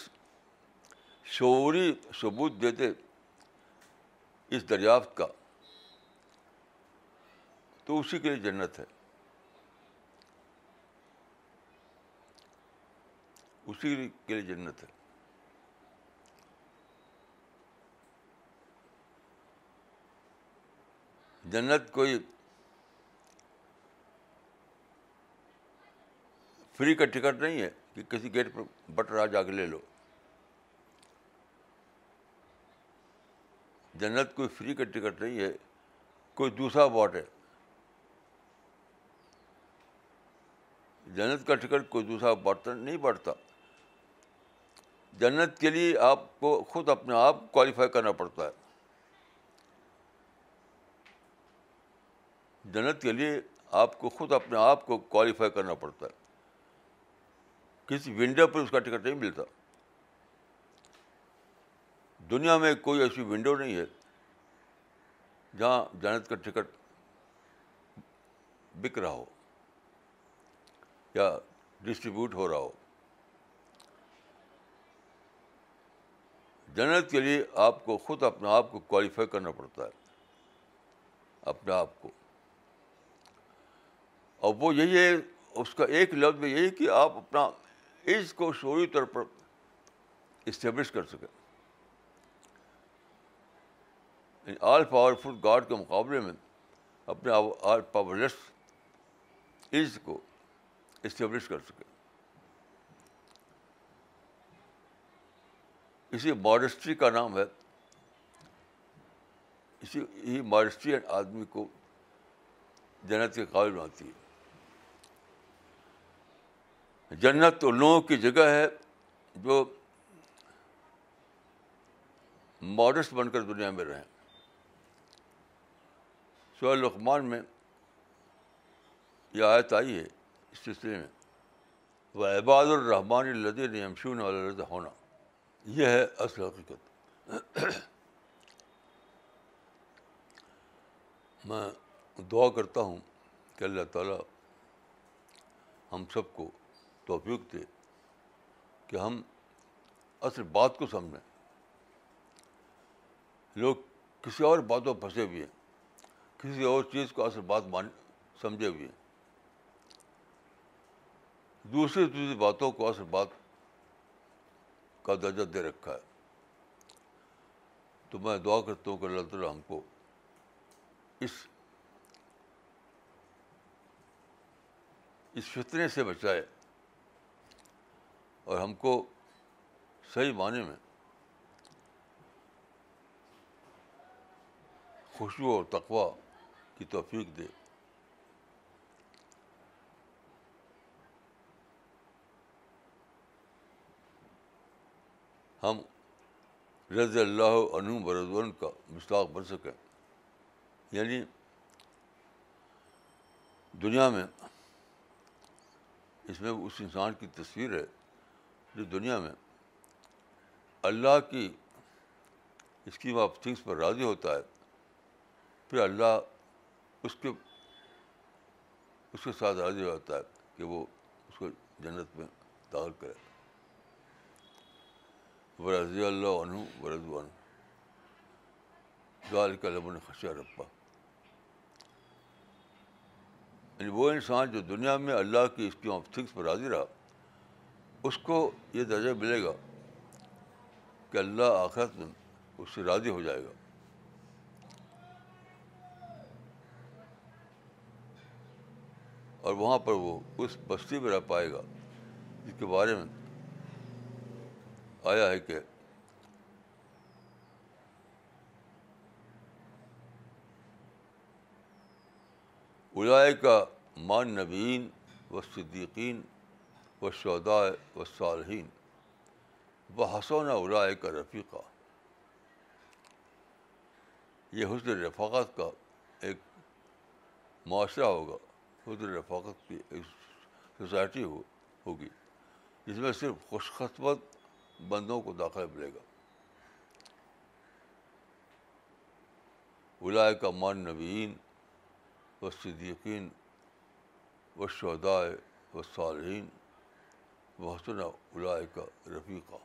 شعوری ثبوت دیتے اس دریافت کا تو اسی کے لیے جنت ہے اسی کے لیے جنت ہے جنت کوئی فری کا ٹکٹ نہیں ہے کہ کسی گیٹ پر رہا جا کے لے لو جنت کوئی فری کا ٹکٹ نہیں ہے کوئی دوسرا واٹ ہے جنت کا ٹکٹ کوئی دوسرا بانٹتا نہیں بانٹتا جنت کے لیے آپ کو خود اپنے آپ کوالیفائی کرنا پڑتا ہے جنت کے لیے آپ کو خود اپنے آپ کو کوالیفائی کرنا پڑتا ہے کسی ونڈو پہ اس کا ٹکٹ نہیں ملتا دنیا میں کوئی ایسی ونڈو نہیں ہے جہاں جنت کا ٹکٹ بک رہا ہو یا ڈسٹریبیوٹ ہو رہا ہو جنت کے لیے آپ کو خود اپنے آپ کو کوالیفائی کرنا پڑتا ہے اپنے آپ کو اور وہ یہی ہے اس کا ایک لفظ یہی کہ آپ اپنا اس کو شوری طور پر اسٹیبلش کر سکیں آل پاورفل گاڈ کے مقابلے میں اپنے آل پاورلیس عز کو اسٹیبلش کر سکے اسی ماڈسٹری کا نام ہے اسی ماڈسٹری آدمی کو جنت کے قابل بناتی ہے جنت تو لوگوں کی جگہ ہے جو ماڈسٹ بن کر دنیا میں رہیں شی لقمان میں یہ آیت آئی ہے اس سلسلے میں وہ عباد الرحمٰن الدین نمشون الرد ہونا یہ ہے اصل حقیقت میں دعا کرتا ہوں کہ اللہ تعالیٰ ہم سب کو توفیق دے کہ ہم اصل بات کو سمجھیں لوگ کسی اور باتوں پھنسے ہوئے ہیں کسی اور چیز کو اصل بات مان سمجھے ہوئے دوسری دوسری باتوں کو اصل بات کا درجہ دے رکھا ہے تو میں دعا کرتا ہوں کہ اللہ تعالیٰ ہم کو اس اس فطرے سے بچائے اور ہم کو صحیح معنی میں خوشبو اور تقوا کی توفیق دے ہم رض اللہ عنہ برضون کا مشتاق بن سکیں یعنی دنیا میں اس میں اس انسان کی تصویر ہے جو دنیا میں اللہ کی اسکیم آف تھنگس پر راضی ہوتا ہے پھر اللہ اس کے اس کے ساتھ راضی ہو جاتا ہے کہ وہ اس کو جنت میں داخل کرے رضی اللہ عنہ کا لبن یعنی وہ انسان جو دنیا میں اللہ کی اسکیم آف تھنگس پر راضی رہا اس کو یہ درجہ ملے گا کہ اللہ آخرت اس سے راضی ہو جائے گا اور وہاں پر وہ اس بستی میں رہ پائے گا جس کے بارے میں آیا ہے کہ اجائے کا مان نبین و صدیقین و شودائے و صالحین و حسون اجائے کا رفیقہ یہ حسن رفاقت کا ایک معاشرہ ہوگا خود رفاقت کی سوسائٹی ہو ہوگی جس میں صرف خوش قسمت بندوں کو داخلہ ملے گا الاائے کا مان نوین و صدیقین و شدائے و صالحین و حسن کا رفیقہ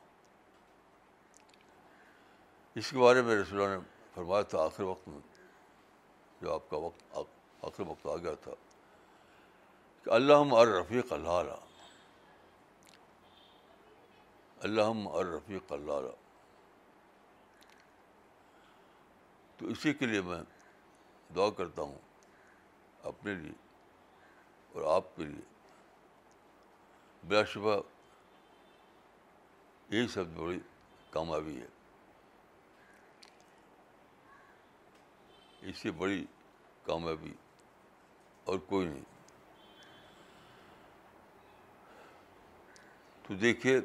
اس کے بارے میں رسولوں نے فرمایا تھا آخر وقت میں جو آپ کا وقت آخر وقت آ گیا تھا کہ اللہ اور رفیق اللہ اللہ اور رفیق اللہ تو اسی کے لیے میں دعا کرتا ہوں اپنے لیے اور آپ کے لیے بلا شبہ یہی سب بڑی کامیابی ہے اس سے بڑی کامیابی اور کوئی نہیں تو دیکھیے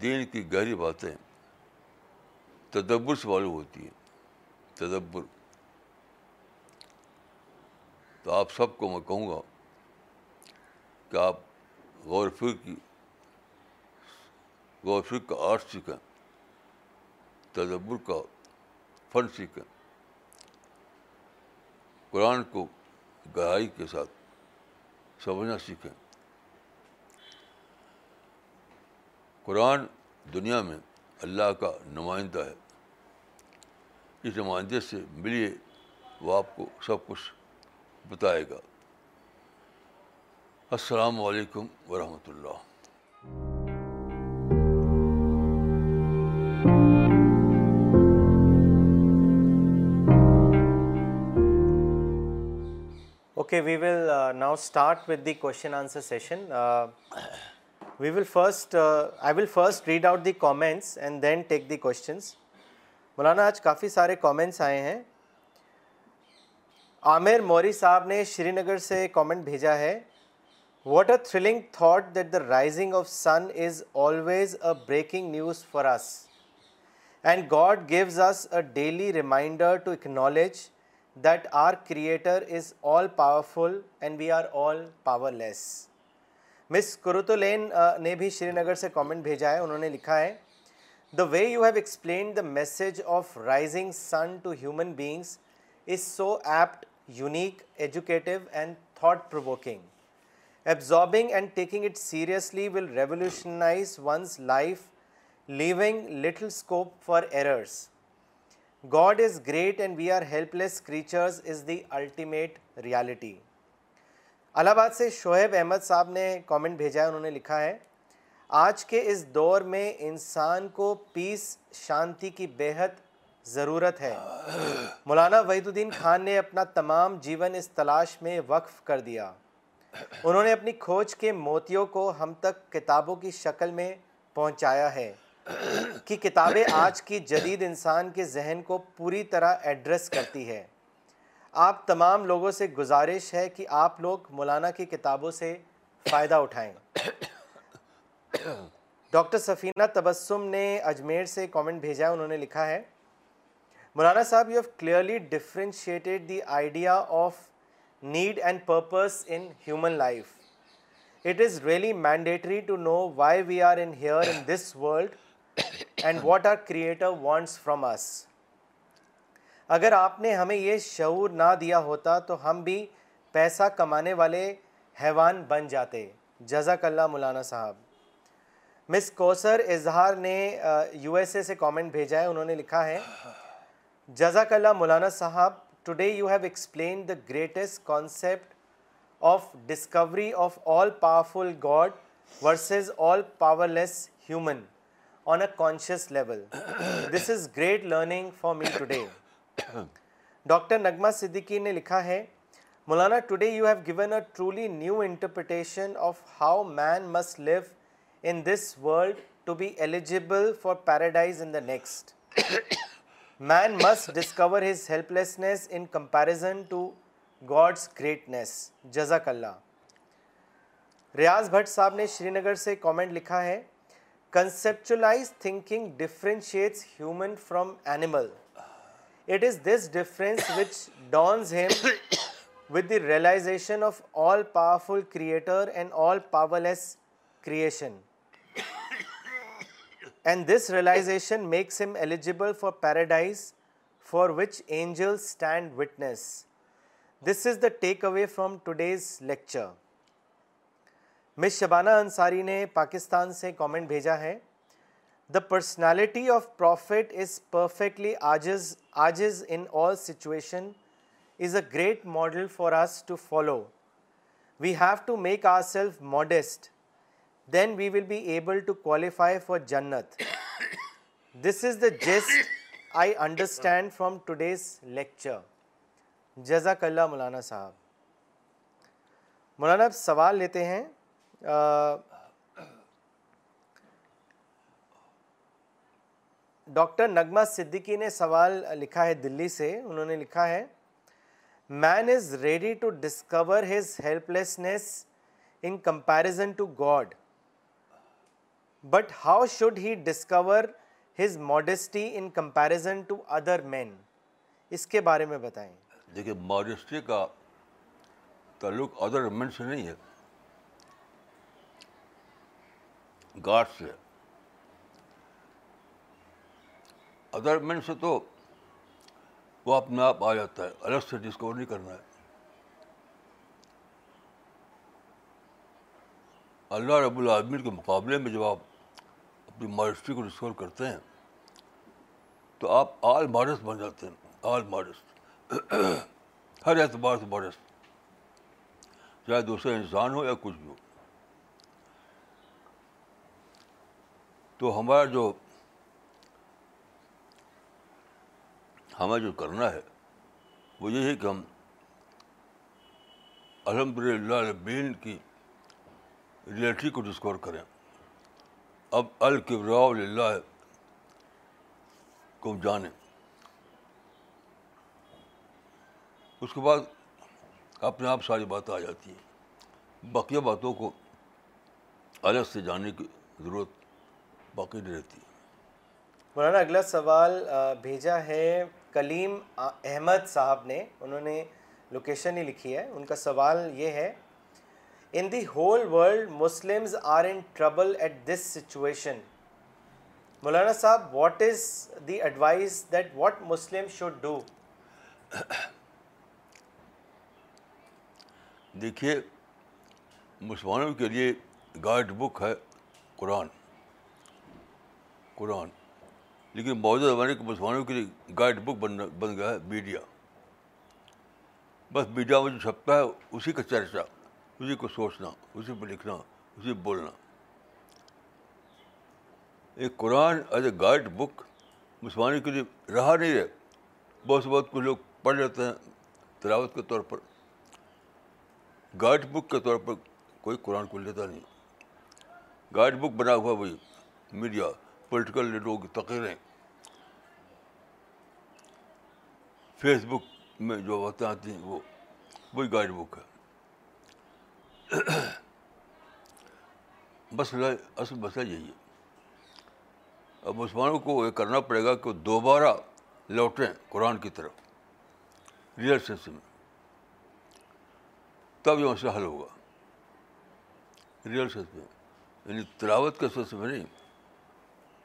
دین کی گہری باتیں تدبر سے معلوم ہوتی ہیں تدبر تو آپ سب کو میں کہوں گا کہ آپ غور فکر کی غور فکر کا آرٹ سیکھیں تدبر کا فن سیکھیں قرآن کو گہرائی کے ساتھ سمجھنا سیکھیں قرآن دنیا میں اللہ کا نمائندہ ہے اس نمائندے سے ملیے وہ آپ کو سب کچھ بتائے گا السلام علیکم ورحمۃ اللہ okay we will now start with the question answer session we will first I will first read out the comments and then take the questions مولانا آج کافی سارے کامنٹس آئے ہیں عامر موری صاحب نے شری نگر سے کامنٹ بھیجا ہے what a thrilling thought that the rising of sun is always a breaking news for us and God gives us a daily reminder to acknowledge that our creator is all powerful and we are all powerless Miss کرتولین نے بھی شری نگر سے comment بھیجا ہے انہوں نے لکھا ہے the way you have explained the message of rising sun to human beings is so apt unique educative and thought provoking absorbing and taking it seriously will revolutionize one's life leaving little scope for errors God is great and we are helpless creatures is the ultimate reality Allahabad سے شعیب احمد صاحب نے comment بھیجا ہے انہوں نے لکھا ہے آج کے اس دور میں انسان کو پیس شانتی کی بےحد ضرورت ہے مولانا وحید الدین خان نے اپنا تمام جیون اس تلاش میں وقف کر دیا انہوں نے اپنی کھوج کے موتیوں کو ہم تک کتابوں کی شکل میں پہنچایا ہے کہ کتابیں آج کی جدید انسان کے ذہن کو پوری طرح ایڈریس کرتی ہے آپ تمام لوگوں سے گزارش ہے کہ آپ لوگ مولانا کی کتابوں سے فائدہ اٹھائیں ڈاکٹر سفینہ تبسم نے اجمیر سے کومنٹ بھیجا ہے انہوں نے لکھا ہے مولانا صاحب you have clearly differentiated the idea of need and purpose in human life it is really mandatory to know why we are in here in this world and what our creator wants from us اگر آپ نے ہمیں یہ شعور نہ دیا ہوتا تو ہم بھی پیسہ کمانے والے حیوان بن جاتے جزاک اللہ مولانا صاحب مس کوثر اظہار نے یو ایس اے سے کامنٹ بھیجا ہے انہوں نے لکھا ہے جزاک اللہ مولانا صاحب today you have explain the greatest concept of discovery of all powerful God versus all powerless human on a conscious level this is great learning for me today doctor نغمہ صدیقی نے لکھا ہے مولانا today you have given a truly new interpretation of how man must live in this world to be eligible for paradise in the next man must discover his helplessness in comparison to God's greatness جزاک اللہ ریاض بھٹ صاحب نے شری نگر سے comment لکھا ہے thinking differentiates human from animal it is this difference which dawns hand with the realization of all powerful creator and all powerless creation and this realization makes him eligible for paradise for which angel stand witness this is the take away from today's lecture Miss Shabana Ansari نے پاکستان سے comment بھیجا ہے the personality of prophet is perfectly آجز آجز in all situation is a great model for us to follow we have to make our self modest then we will be able to qualify for جنت this is the gist I understand from today's lecture جزاک اللہ مولانا صاحب مولانا سوال لیتے ہیں doctor نگمہ صدیقی نے سوال لکھا ہے دلی سے انہوں نے لکھا ہے man is ready to discover his helplessness in comparison to God but how should he discover his modesty in comparison to other man اس کے بارے میں بتائیں دیکھیے ماڈیسٹی کا تعلق ادر مین سے نہیں ہے گاڈ سے سے تو وہ اپنے آپ آ جاتا ہے الگ سے ڈسکور نہیں کرنا ہے اللہ رب العالمین کے مقابلے میں جب آپ اپنی مارسٹری کو ڈسکور کرتے ہیں تو آپ آل مارس بن جاتے ہیں آل ماڈس [CLEARS THROAT] ہر اعتبار سے ماڈس چاہے دوسرے انسان ہو یا کچھ بھی ہو تو ہمارا جو ہمیں جو کرنا ہے وہ یہ ہے کہ ہم الحمد للہ البین کی ریئلٹی کو ڈسکور کریں اب للہ کو جانیں اس کے بعد اپنے آپ ساری باتیں آ جاتی ہیں باقی باتوں کو الگ سے جاننے کی ضرورت باقی نہیں رہتی مولانا اگلا سوال بھیجا ہے کلیم احمد صاحب نے انہوں نے لوکیشن ہی لکھی ہے ان کا سوال یہ ہے in the whole world Muslims are in trouble at this situation مولانا صاحب what is the advice that what Muslim should do دیکھیے مسلمانوں کے لیے گائڈ بک ہے قرآن قرآن لیکن موجودہ زمانے کے مسلمانوں کے لیے گائیڈ بک بن بن گیا ہے میڈیا بس میڈیا میں جو چھپتا ہے اسی کا چرچا اسی کو سوچنا اسی پہ لکھنا اسی پہ بولنا ایک Quran as a guide book مسلمانوں کے لیے رہا نہیں ہے بہت سے بہت کچھ لوگ پڑھ لیتے ہیں تلاوت کے طور پر گائیڈ بک کے طور پر کوئی قرآن کو لیتا نہیں گائیڈ بک بنا ہوا وہی میڈیا پولیٹیکل لیڈروں کی تقریریں فیس بک میں جو باتیں آتی ہیں وہ وہی گائیڈ بک ہے مسئلہ اصل مسئلہ یہی ہے اب مسلمانوں کو یہ کرنا پڑے گا کہ دوبارہ لوٹیں قرآن کی طرف ریئل سینس میں تب یہ مسئلہ حل ہوگا ریئل میں یعنی تلاوت کے سلسلے میں نہیں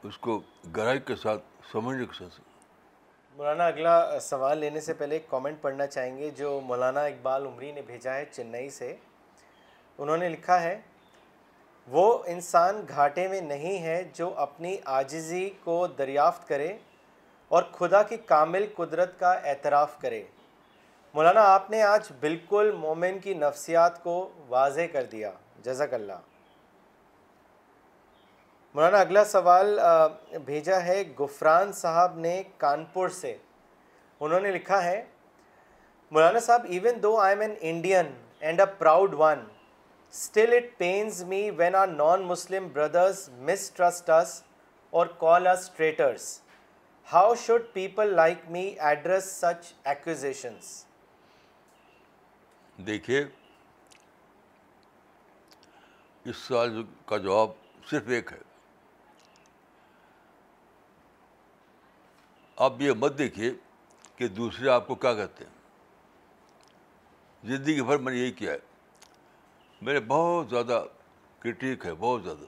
اس کو گہرائی کے ساتھ سمجھنے کے ساتھ مولانا اگلا سوال لینے سے پہلے ایک کامنٹ پڑھنا چاہیں گے جو مولانا اقبال عمری نے بھیجا ہے چنئی سے انہوں نے لکھا ہے وہ انسان گھاٹے میں نہیں ہے جو اپنی عاجزی کو دریافت کرے اور خدا کی کامل قدرت کا اعتراف کرے مولانا آپ نے آج بالکل مومن کی نفسیات کو واضح کر دیا جزاک اللہ مولانا اگلا سوال بھیجا ہے گفران صاحب نے کانپور سے انہوں نے لکھا ہے مولانا صاحب even though I am an Indian and a proud one still it pains me when our non Muslim brothers us or call us traitors how should people like me address such accusations دیکھیے اس سوال کا جواب صرف ایک ہے آپ یہ مت دیکھیے کہ دوسرے آپ کو کیا کہتے ہیں زندگی بھر میں نے یہی کیا ہے میرے بہت زیادہ کرٹیک ہے بہت زیادہ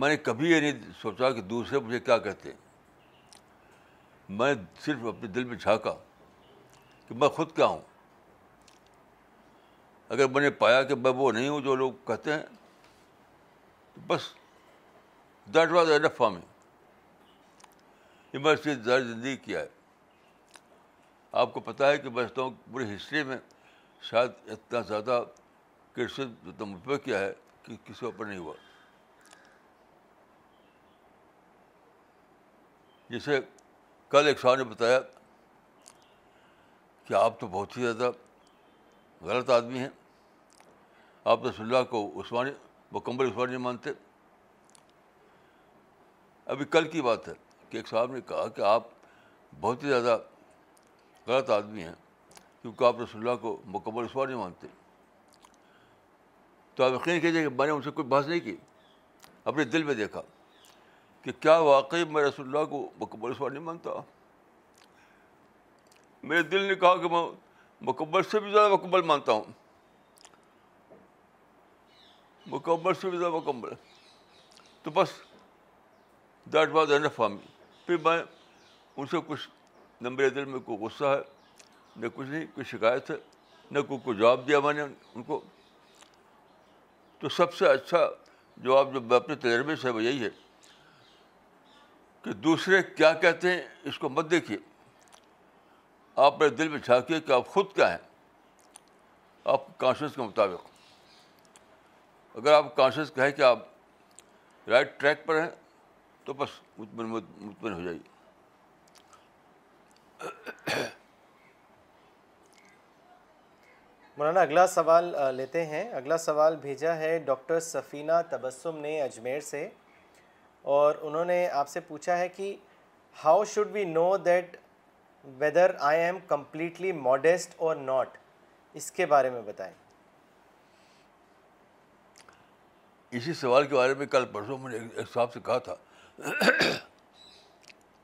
میں نے کبھی یہ نہیں سوچا کہ دوسرے مجھے کیا کہتے ہیں میں صرف اپنے دل میں جھانکا کہ میں خود کیا ہوں اگر میں نے پایا کہ میں وہ نہیں ہوں جو لوگ کہتے ہیں بس دیٹ واز اینف فارمنگ یہ میں اس لیے زندگی کیا ہے آپ کو پتہ ہے کہ میں ہوں پوری ہسٹری میں شاید اتنا زیادہ مجھ پہ کیا ہے کہ کسی اوپر نہیں ہوا جسے کل ایک شاہ نے بتایا کہ آپ تو بہت ہی زیادہ غلط آدمی ہیں آپ رسول اللہ کو عثمانی مکمل عثمانی مانتے ابھی کل کی بات ہے کہ ایک صاحب نے کہا کہ آپ بہت ہی زیادہ غلط آدمی ہیں کیونکہ آپ رسول اللہ کو مکمل اسوار نہیں مانتے تو آپ یقین کیجیے کہ میں نے ان سے کوئی بحث نہیں کی اپنے دل میں دیکھا کہ کیا واقعی میں رسول اللہ کو مکمل اسوار نہیں مانتا میرے دل نے کہا کہ میں مکمل سے بھی زیادہ مکمل مانتا ہوں مکمل سے بھی زیادہ مکمل تو بس دیٹ واز فارمی پھر میں ان سے کچھ نمبر دل میں کوئی غصہ ہے نہ کچھ نہیں کوئی شکایت ہے نہ کوئی کوئی جواب دیا میں نے ان کو تو سب سے اچھا جواب جو میں اپنے تجربے سے وہ یہی ہے کہ دوسرے کیا کہتے ہیں اس کو مت دیکھیے آپ میرے دل میں جھانکیے کہ آپ خود کیا ہیں آپ کانشنس کے مطابق اگر آپ کانشنس کہیں کہ آپ رائٹ ٹریک پر ہیں تو بس مطمئن مطمئن ہو جائیے مولانا اگلا سوال لیتے ہیں اگلا سوال بھیجا ہے ڈاکٹر سفینہ تبسم نے اجمیر سے اور انہوں نے آپ سے پوچھا ہے کہ how should we know that whether I am completely modest or not اس کے بارے میں بتائیں اسی سوال کے بارے میں کل پرسوں میں نے ایک صاحب سے کہا تھا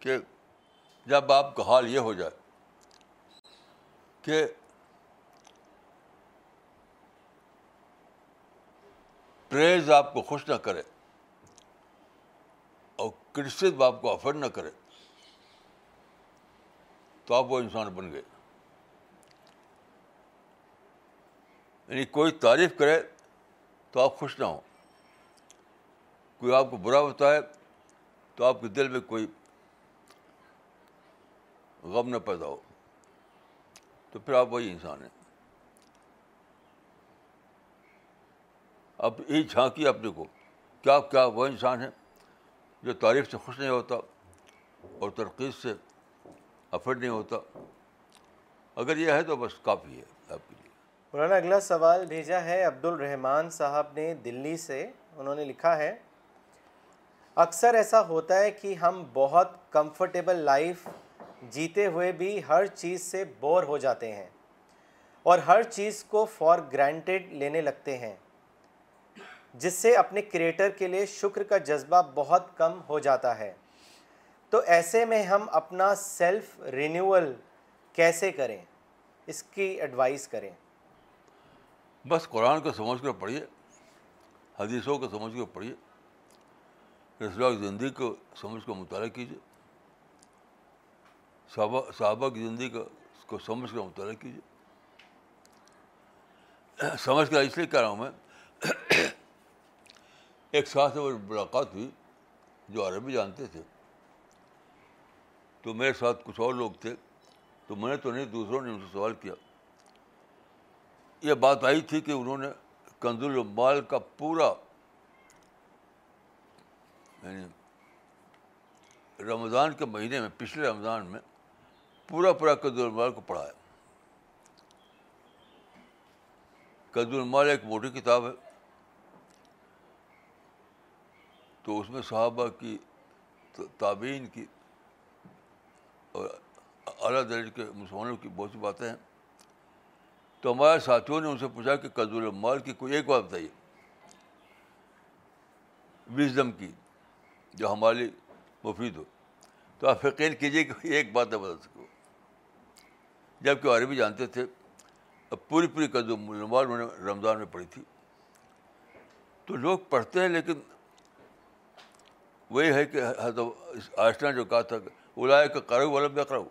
کہ جب آپ کا حال یہ ہو جائے کہ پریز آپ کو خوش نہ کرے اور کرس آپ کو افورڈ نہ کرے تو آپ وہ انسان بن گئے یعنی کوئی تعریف کرے تو آپ خوش نہ ہوں کوئی آپ کو برا بتائے تو آپ کے دل میں کوئی غم نہ پیدا ہو تو پھر آپ وہی انسان ہیں آپ یہ جھانکیے اپنے کو کیا کیا وہ انسان ہیں جو تعریف سے خوش نہیں ہوتا اور ترقی سے افرڈ نہیں ہوتا اگر یہ ہے تو بس کافی ہے آپ کے لیے مولانا اگلا سوال بھیجا ہے عبد الرحمان صاحب نے دلی سے انہوں نے لکھا ہے اکثر ایسا ہوتا ہے کہ ہم بہت کمفرٹیبل لائف جیتے ہوئے بھی ہر چیز سے بور ہو جاتے ہیں اور ہر چیز کو فار گرانٹیڈ لینے لگتے ہیں جس سے اپنے کریٹر کے لیے شکر کا جذبہ بہت کم ہو جاتا ہے تو ایسے میں ہم اپنا سیلف رینیول کیسے کریں اس کی ایڈوائز کریں بس قرآن کو سمجھ کر پڑھیے حدیثوں کو سمجھ کر پڑھیے اسباق زندگی کو سمجھ کر مطالعہ کیجیے صحابہ صحابہ کی زندگی کو اس کو سمجھ کر مطالعہ کیجیے سمجھ کر اس لیے کہہ رہا ہوں میں ایک ساتھ سے ملاقات ہوئی جو عربی جانتے تھے تو میرے ساتھ کچھ اور لوگ تھے تو میں نے تو نہیں دوسروں نے ان سے سوال کیا یہ بات آئی تھی کہ انہوں نے کنز المال کا پورا یعنی رمضان کے مہینے میں پچھلے رمضان میں پورا پورا کزول المال کو پڑھا ہے المال ایک موٹی کتاب ہے تو اس میں صحابہ کی تعبین کی اور اعلیٰ درج کے مسلمانوں کی بہت سی باتیں ہیں تو ہمارے ساتھیوں نے ان سے پوچھا کہ قدر المال کی کوئی ایک بات بتائیے وزڈم کی جو ہمارے لیے مفید ہو تو آپ یقین کیجیے کہ ایک بات نہ بتا سکو جب کہ عربی جانتے تھے اب پوری پوری نماز نے رمضان میں پڑھی تھی تو لوگ پڑھتے ہیں لیکن وہی ہے کہ حید جو آشنا جو کہ اولا کا کرو والا میں کرو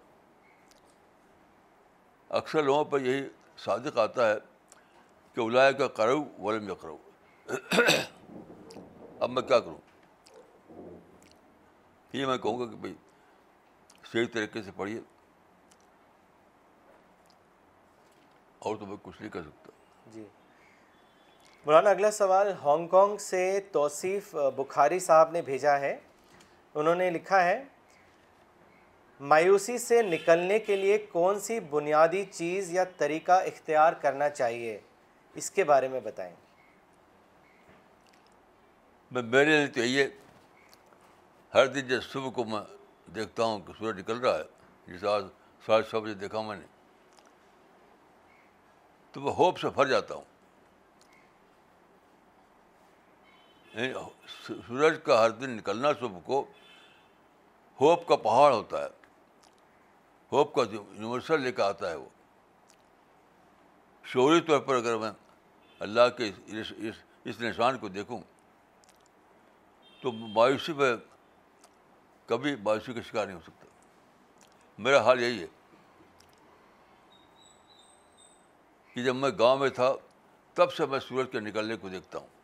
اکثر لوگوں پر یہی صادق آتا ہے کہ الاائے کا کرو والا میں کرو اب میں کیا کروں یہ میں کہوں گا کہ بھائی صحیح طریقے سے پڑھیے اور تو میں کچھ نہیں کر سکتا جی مولانا اگلا سوال ہانگ کانگ سے توصیف بخاری صاحب نے بھیجا ہے انہوں نے لکھا ہے مایوسی سے نکلنے کے لیے کون سی بنیادی چیز یا طریقہ اختیار کرنا چاہیے اس کے بارے میں بتائیں میرے لیے تو یہ ہر دن جب صبح کو میں دیکھتا ہوں کہ سورج نکل رہا ہے جیسے آج ساڑھے چھ بجے دیکھا میں نے تو میں ہوپ سے بھر جاتا ہوں یعنی سورج کا ہر دن نکلنا صبح کو ہوپ کا پہاڑ ہوتا ہے ہوپ کا یونیورسل لے کے آتا ہے وہ شوری طور پر اگر میں اللہ کے اس نشان کو دیکھوں تو مایوسی میں کبھی مایوسی کا شکار نہیں ہو سکتا میرا حال یہی ہے کہ جب میں گاؤں میں تھا تب سے میں سورج کے نکلنے کو دیکھتا ہوں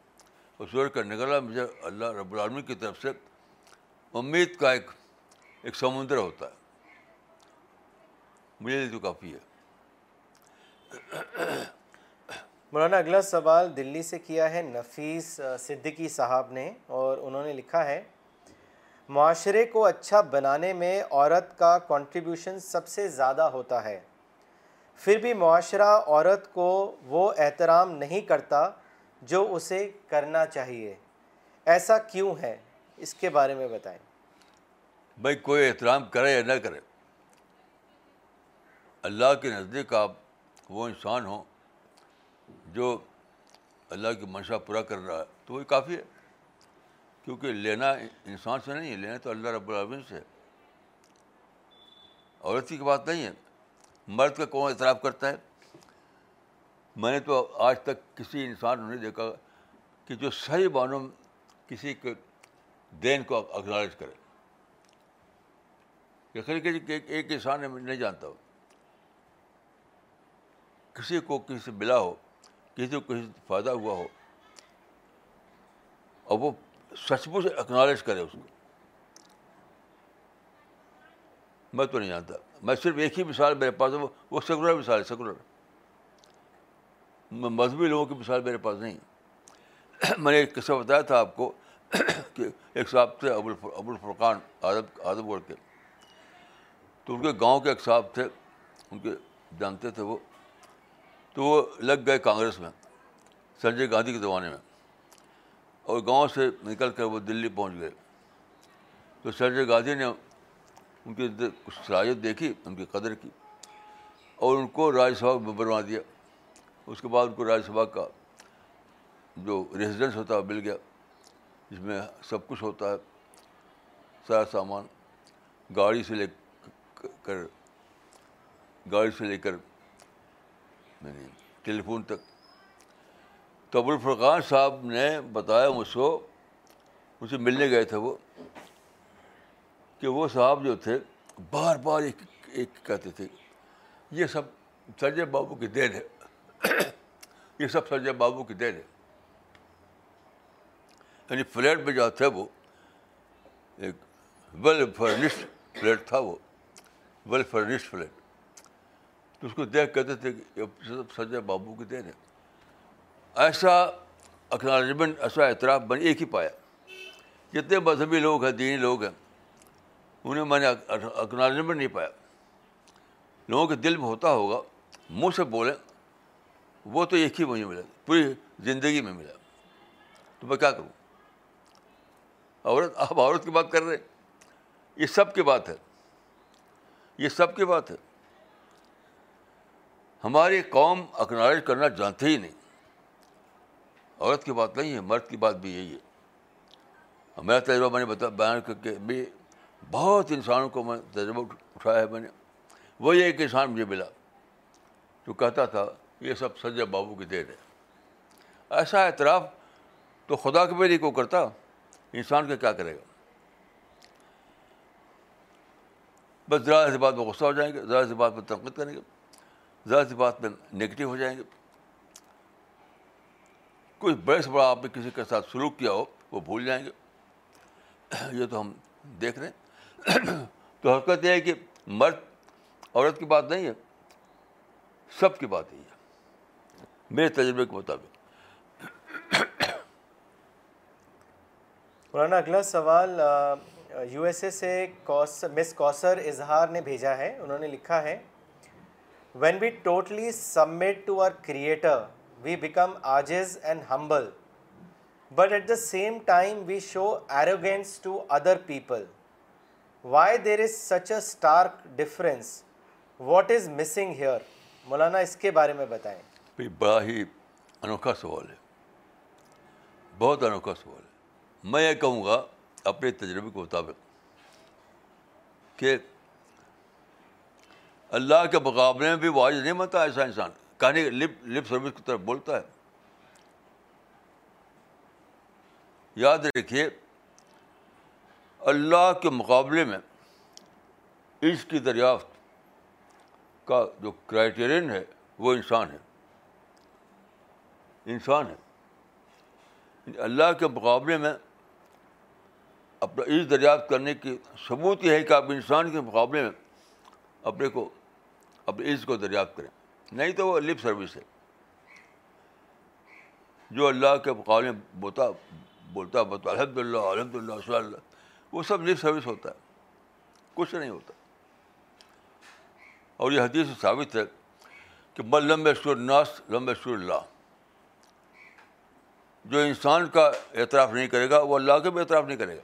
اور سورج کا نکلنا مجھے اللہ رب العالمی کی طرف سے امید کا ایک ایک سمندر ہوتا ہے مجھے تو کافی ہے مولانا اگلا سوال دلی سے کیا ہے نفیس صدیقی صاحب نے اور انہوں نے لکھا ہے معاشرے کو اچھا بنانے میں عورت کا کانٹریبیوشن سب سے زیادہ ہوتا ہے پھر بھی معاشرہ عورت کو وہ احترام نہیں کرتا جو اسے کرنا چاہیے ایسا کیوں ہے اس کے بارے میں بتائیں بھائی کوئی احترام کرے یا نہ کرے اللہ کے نزدیک آپ وہ انسان ہوں جو اللہ کی منشا پورا کر رہا ہے تو وہی کافی ہے کیونکہ لینا انسان سے نہیں ہے لینا تو اللہ رب العالمین سے عورت کی بات نہیں ہے مرد کا کون اعتراف کرتا ہے میں نے تو آج تک کسی انسان نہیں دیکھا کہ جو صحیح معلوم کسی کے دین کو اکنالج کرے کہ ایک انسان نہیں جانتا ہو کسی کو کسی سے ملا ہو کسی کو کسی سے فائدہ ہوا ہو اور وہ سچ مچ اکنالج کرے اس کو میں تو نہیں جانتا میں صرف ایک ہی مثال میرے پاس وہ سیکولر مثال ہے سیکولر مذہبی لوگوں کی مثال میرے پاس نہیں میں نے ایک قصہ بتایا تھا آپ کو کہ ایک صاحب تھے ابو الفرقان آدم آدم گڑھ کے تو ان کے گاؤں کے ایک صاحب تھے ان کے جانتے تھے وہ تو وہ لگ گئے کانگریس میں سنجے گاندھی کے زمانے میں اور گاؤں سے نکل کر وہ دلی پہنچ گئے تو سرجیہ گاندھی نے ان کی کچھ صلاحیت دیکھی ان کی قدر کی اور ان کو راجیہ سبھا میں بنوا دیا اس کے بعد ان کو راجیہ سبھا کا جو ریزیڈنس ہوتا ہے مل گیا جس میں سب کچھ ہوتا ہے سارا سامان گاڑی سے لے کر گاڑی سے لے کر ٹیلی یعنی فون ٹیلیفون تک تو ابو الفرقان صاحب نے بتایا مجھ کو سے ملنے گئے تھے وہ کہ وہ صاحب جو تھے بار بار ایک ایک کہتے تھے یہ سب سرجے بابو کی دین ہے [COUGHS] یہ سب سرجے بابو کی دین ہے یعنی فلیٹ میں جاتے تھے وہ ایک ویل فرنشڈ فلیٹ تھا وہ ویل فرنشڈ فلیٹ تو اس کو دیکھ کہتے تھے کہ سب سرجے بابو کی دین ہے ایسا اکنالجمنٹ ایسا اعتراف میں ایک ہی پایا جتنے مذہبی لوگ ہیں دینی لوگ ہیں انہیں میں نے اکنالجمنٹ نہیں پایا لوگوں کے دل میں ہوتا ہوگا منہ سے بولیں وہ تو ایک ہی مجھے ملا پوری زندگی میں ملا تو میں کیا کروں عورت آپ عورت کی بات کر رہے ہیں یہ سب کی بات ہے یہ سب کی بات ہے ہماری قوم اکنالج کرنا جانتے ہی نہیں عورت کی بات نہیں ہے مرد کی بات بھی یہی ہے میرا تجربہ میں نے بتا بیان کر کے بھی بہت انسانوں کو میں تجربہ اٹھایا ہے میں نے وہی ایک انسان مجھے ملا جو کہتا تھا یہ سب سجے بابو کی دیر ہے ایسا اعتراف تو خدا کے بھی کو کرتا انسان کا کیا کرے گا بس ذرا سی بات میں غصہ ہو جائیں گے ذرا سی بات میں تنقید کریں گے ذرا سی بات میں نگیٹو ہو جائیں گے بڑے سے بڑا آپ نے کسی کے ساتھ سلوک کیا ہو وہ بھول جائیں گے [CLEARS THROAT] یہ تو ہم دیکھ رہے ہیں [CLEARS THROAT] تو حقیقت یہ ہے کہ مرد عورت کی بات نہیں ہے سب کی بات ہے میرے تجربے کے مطابق مولانا اگلا سوال یو ایس اے سے مس کوسر اظہار نے بھیجا ہے انہوں نے لکھا ہے when we totally submit to our creator ویم آجز and humble but at the same time we show arrogance to other people why there is such a what is missing here مولانا اس کے بارے میں بتائیں بڑا ہی انوکھا سوال ہے بہت انوکھا سوال ہے میں یہ کہوں گا اپنے تجربے کے مطابق کہ اللہ کے مقابلے میں بھی واجب نہیں بنتا ایسا انسان کہانی لپ لپ سروس کی طرف بولتا ہے یاد رکھیے اللہ کے مقابلے میں اس کی دریافت کا جو کرائیٹیرین ہے وہ انسان ہے انسان ہے یعنی اللہ کے مقابلے میں اپنا عشق دریافت کرنے کی ثبوت یہ ہے کہ آپ انسان کے مقابلے میں اپنے کو اپنے عشق کو دریافت کریں نہیں تو وہ لپ سروس ہے جو اللہ کے مقابلے بولتا بولتا بہت الحمد للہ الحمد للہ صلی اللہ وہ سب لپ سروس ہوتا ہے کچھ نہیں ہوتا اور یہ سے ثابت ہے کہ بل لمبے ناس لمبے شور جو انسان کا اعتراف نہیں کرے گا وہ اللہ کا بھی اعتراف نہیں کرے گا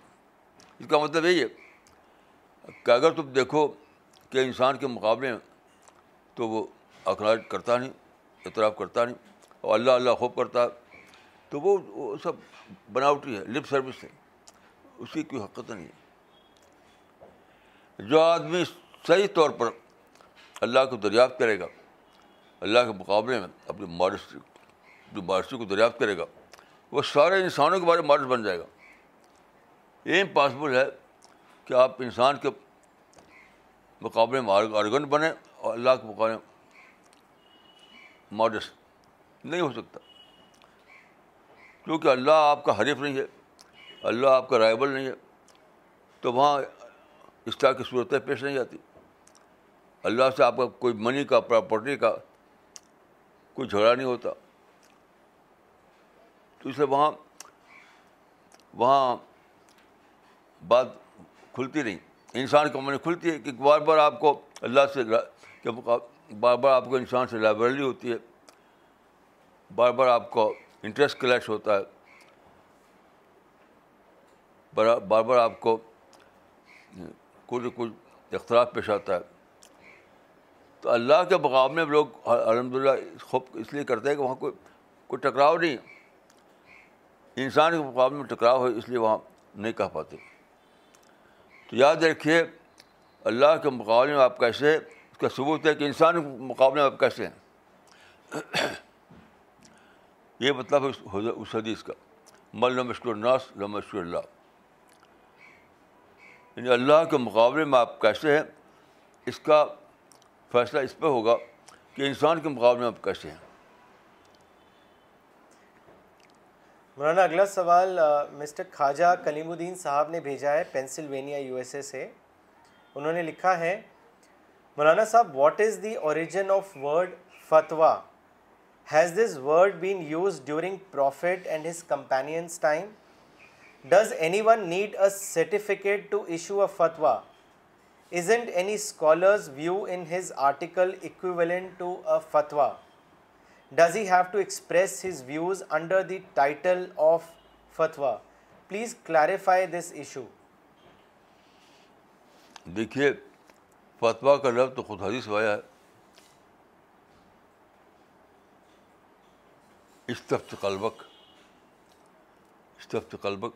اس کا مطلب یہی ہے کہ اگر تم دیکھو کہ انسان کے مقابلے تو وہ اخراج کرتا نہیں اعتراف کرتا نہیں اور اللہ اللہ خوب کرتا ہے تو وہ سب بناوٹی ہے لپ سروس ہے اس کی کوئی حقیقت نہیں ہے جو آدمی صحیح طور پر اللہ کو دریافت کرے گا اللہ کے مقابلے میں اپنی جو مارسی کو دریافت کرے گا وہ سارے انسانوں کے بارے میں مارس بن جائے گا یہ امپاسبل ہے کہ آپ انسان کے مقابلے میں آرگن بنیں اور اللہ کے مقابلے ماڈس نہیں ہو سکتا کیونکہ اللہ آپ کا حریف نہیں ہے اللہ آپ کا رائبل نہیں ہے تو وہاں اس طرح کی صورتیں پیش نہیں آتی اللہ سے آپ کا کوئی منی کا پراپرٹی کا کوئی جھگڑا نہیں ہوتا تو لیے وہاں وہاں بات کھلتی نہیں انسان کا منی کھلتی ہے کہ بار بار آپ کو اللہ سے بار بار آپ کو انسان سے لائبریری ہوتی ہے بار بار آپ کو انٹرسٹ کلیش ہوتا ہے بار بار آپ کو کچھ کچھ اختراف پیش آتا ہے تو اللہ کے مقابلے میں لوگ الحمد للہ خوب اس لیے کرتے ہیں کہ وہاں کوئی کوئی ٹکراؤ نہیں انسان کے مقابلے میں ٹکراؤ ہو اس لیے وہاں نہیں کہہ پاتے تو یاد رکھیے اللہ کے مقابلے میں آپ کیسے کا ثبوت ہے کہ انسان مقابلے میں آپ کیسے ہیں یہ مطلب اس حدیث کا ملم شکو الناس اللہ یعنی اللہ کے مقابلے میں آپ کیسے ہیں اس کا فیصلہ اس پہ ہوگا کہ انسان کے مقابلے میں آپ کیسے ہیں مولانا اگلا سوال مسٹر خواجہ کلیم الدین صاحب نے بھیجا ہے پینسلوینیا یو ایس اے سے انہوں نے لکھا ہے مولانا صاحب what is the origin of word فتوا has this word been use during prophet and his companions time does anyone need a certificate to issue a فتوا isn't any scholar's view in his article equivalent to a فتوا does he have to express his views under the title of فتوا please clarify this issue دیکھیے فتویٰ کا لفظ تو خود حدیث آیا ہے استفت قلبک استفت قلبک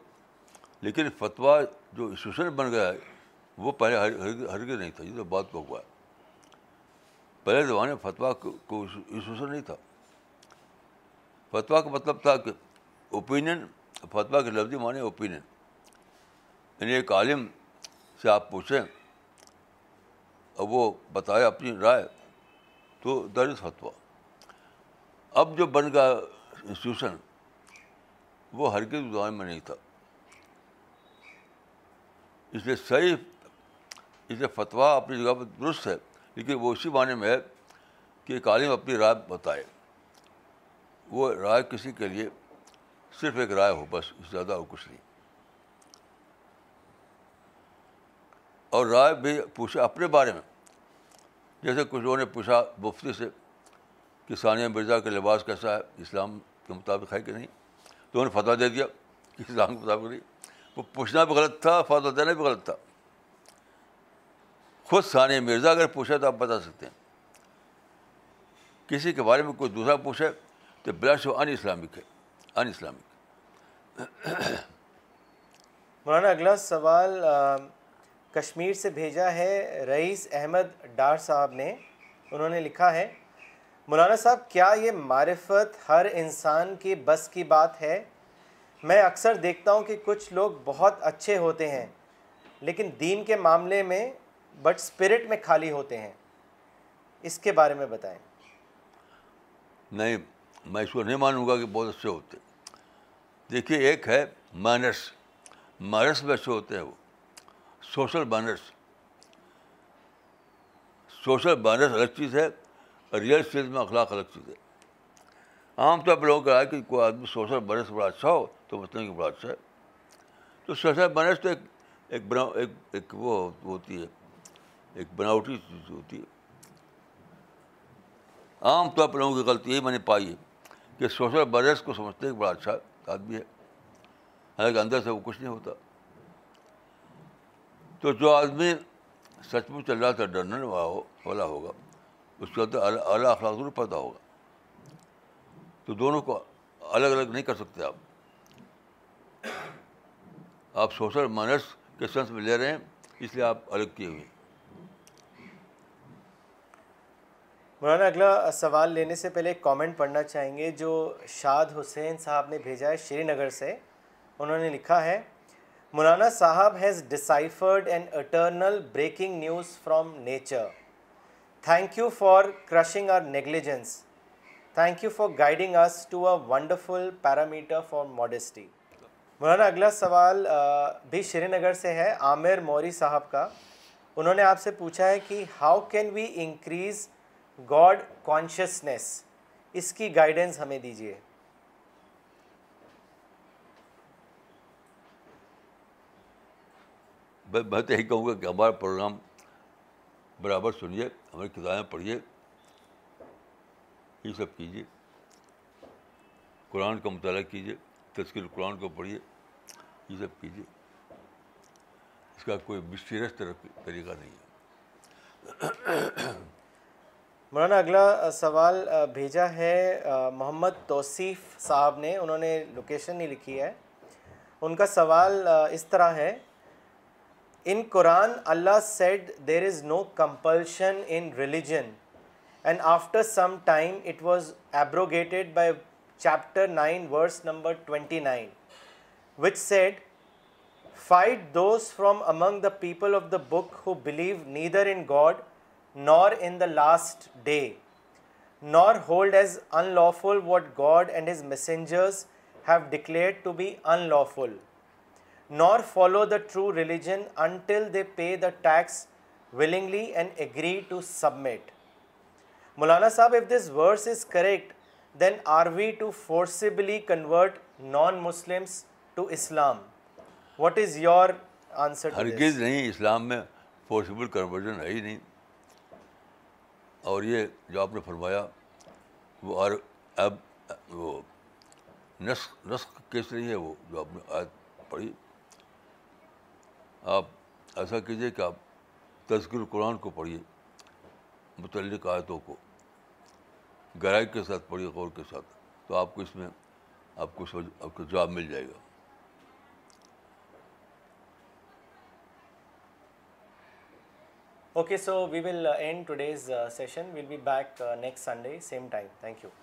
لیکن فتویٰ جو انسٹیٹیوشن بن گیا ہے وہ پہلے ہر گر نہیں تھا جس بات بہت ہوا ہے پہلے زمانے میں فتویٰ کو انسٹیٹیوشن نہیں تھا فتویٰ کا مطلب تھا کہ اوپینین فتویٰ کے لفظی معنی اوپینین یعنی ایک عالم سے آپ پوچھیں وہ بتایا اپنی رائے تو از فتویٰ اب جو بن گیا انسٹیٹیوشن وہ ہر کے زبان میں نہیں تھا اس لیے صحیح اس لیے فتویٰ اپنی جگہ پر درست ہے لیکن وہ اسی معنی میں ہے کہ ایک عالم اپنی رائے بتائے وہ رائے کسی کے لیے صرف ایک رائے ہو بس اس سے زیادہ اور کچھ نہیں اور رائے بھی پوچھا اپنے بارے میں جیسے کچھ لوگوں نے پوچھا مفتی سے کہ ثانیہ مرزا کا لباس کیسا ہے اسلام کے مطابق ہے کہ نہیں تو انہوں نے فتویٰ دے دیا کہ اسلام کے مطابق نہیں وہ پوچھنا بھی غلط تھا فتح دینا بھی غلط تھا خود ثانیہ مرزا اگر پوچھے تو آپ بتا سکتے ہیں کسی کے بارے میں کوئی دوسرا پوچھے تو بلاش ان اسلامک ہے ان اسلامک مولانا اگلا سوال کشمیر سے بھیجا ہے رئیس احمد ڈار صاحب نے انہوں نے لکھا ہے مولانا صاحب کیا یہ معرفت ہر انسان کی بس کی بات ہے میں اکثر دیکھتا ہوں کہ کچھ لوگ بہت اچھے ہوتے ہیں لیکن دین کے معاملے میں بٹ اسپرٹ میں خالی ہوتے ہیں اس کے بارے میں بتائیں نہیں میں اس کو نہیں مانوں گا کہ بہت اچھے ہوتے دیکھیے ایک ہے مانس مارس میں اچھے ہوتے ہیں وہ سوشل بینرس سوشل بینرس الگ چیز ہے ریئل اسٹیٹ میں اخلاق الگ چیز ہے عام طور پر لوگوں کا ہے کہ کوئی آدمی سوشل بینرس بڑا اچھا ہو تو بڑا اچھا ہے تو سوشل بینرس تو ایک ایک وہ ہوتی ہے ایک بناوٹی چیز ہوتی ہے عام طور پر لوگوں کی غلطی یہی میں نے پائی ہے کہ سوشل بینرس کو سمجھتے ہیں بڑا اچھا آدمی ہے حالانکہ اندر سے وہ کچھ نہیں ہوتا تو جو آدمی سچ مچ اللہ سے ڈرنے والا ہوگا اس کے اندر اعلیٰ اخلاق ضرور ہوگا تو دونوں کو الگ الگ نہیں کر سکتے آپ آپ سوشل مینرس کے میں لے رہے ہیں اس لیے آپ الگ کیے ہوئے مولانا اگلا سوال لینے سے پہلے ایک کامنٹ پڑھنا چاہیں گے جو شاد حسین صاحب نے بھیجا ہے شری نگر سے انہوں نے لکھا ہے مولانا صاحب has deciphered and eternal breaking news from nature thank you for crushing our negligence thank you for guiding us to a wonderful parameter for modesty مولانا اگلا سوال بھی شری نگر سے ہے عامر موری صاحب کا انہوں نے آپ سے پوچھا ہے کہ how can we increase God consciousness اس کی گائیڈنس ہمیں دیجیے میں تو یہی کہوں گا کہ ہمارا پروگرام برابر سنیے ہماری کتابیں پڑھیے یہ سب کیجیے قرآن کا مطالعہ کیجیے تشکیل قرآن کو پڑھیے یہ سب کیجیے اس کا کوئی مشترست طریقہ نہیں ہے مولانا اگلا سوال بھیجا ہے محمد توصیف صاحب نے انہوں نے لوکیشن نہیں لکھی ہے ان کا سوال اس طرح ہے In Quran, Allah said there is no compulsion in religion, and after some time it was abrogated by chapter 9 verse number 29, which said, "Fight those from among the people of the book who believe neither in God nor in the last day, nor hold as unlawful what God and his messengers have declared to be unlawful." Nor follow the true religion until they pay the tax willingly and agree to submit مولانا صاحب if this verse is correct then are we to forcibly convert non Islam what is your answer ہرگیز نہیں اسلام میں ہی نہیں اور یہ جو آپ نے فرمایا وہ نہیں ہے وہ جو آپ نے آپ ایسا کیجیے کہ آپ تذکر قرآن کو پڑھیے متعلق آیتوں کو گہرائی کے ساتھ پڑھیے غور کے ساتھ تو آپ کو اس میں آپ کو آپ کو جواب مل جائے گا okay so we will end today's session will be back next Sunday same time thank you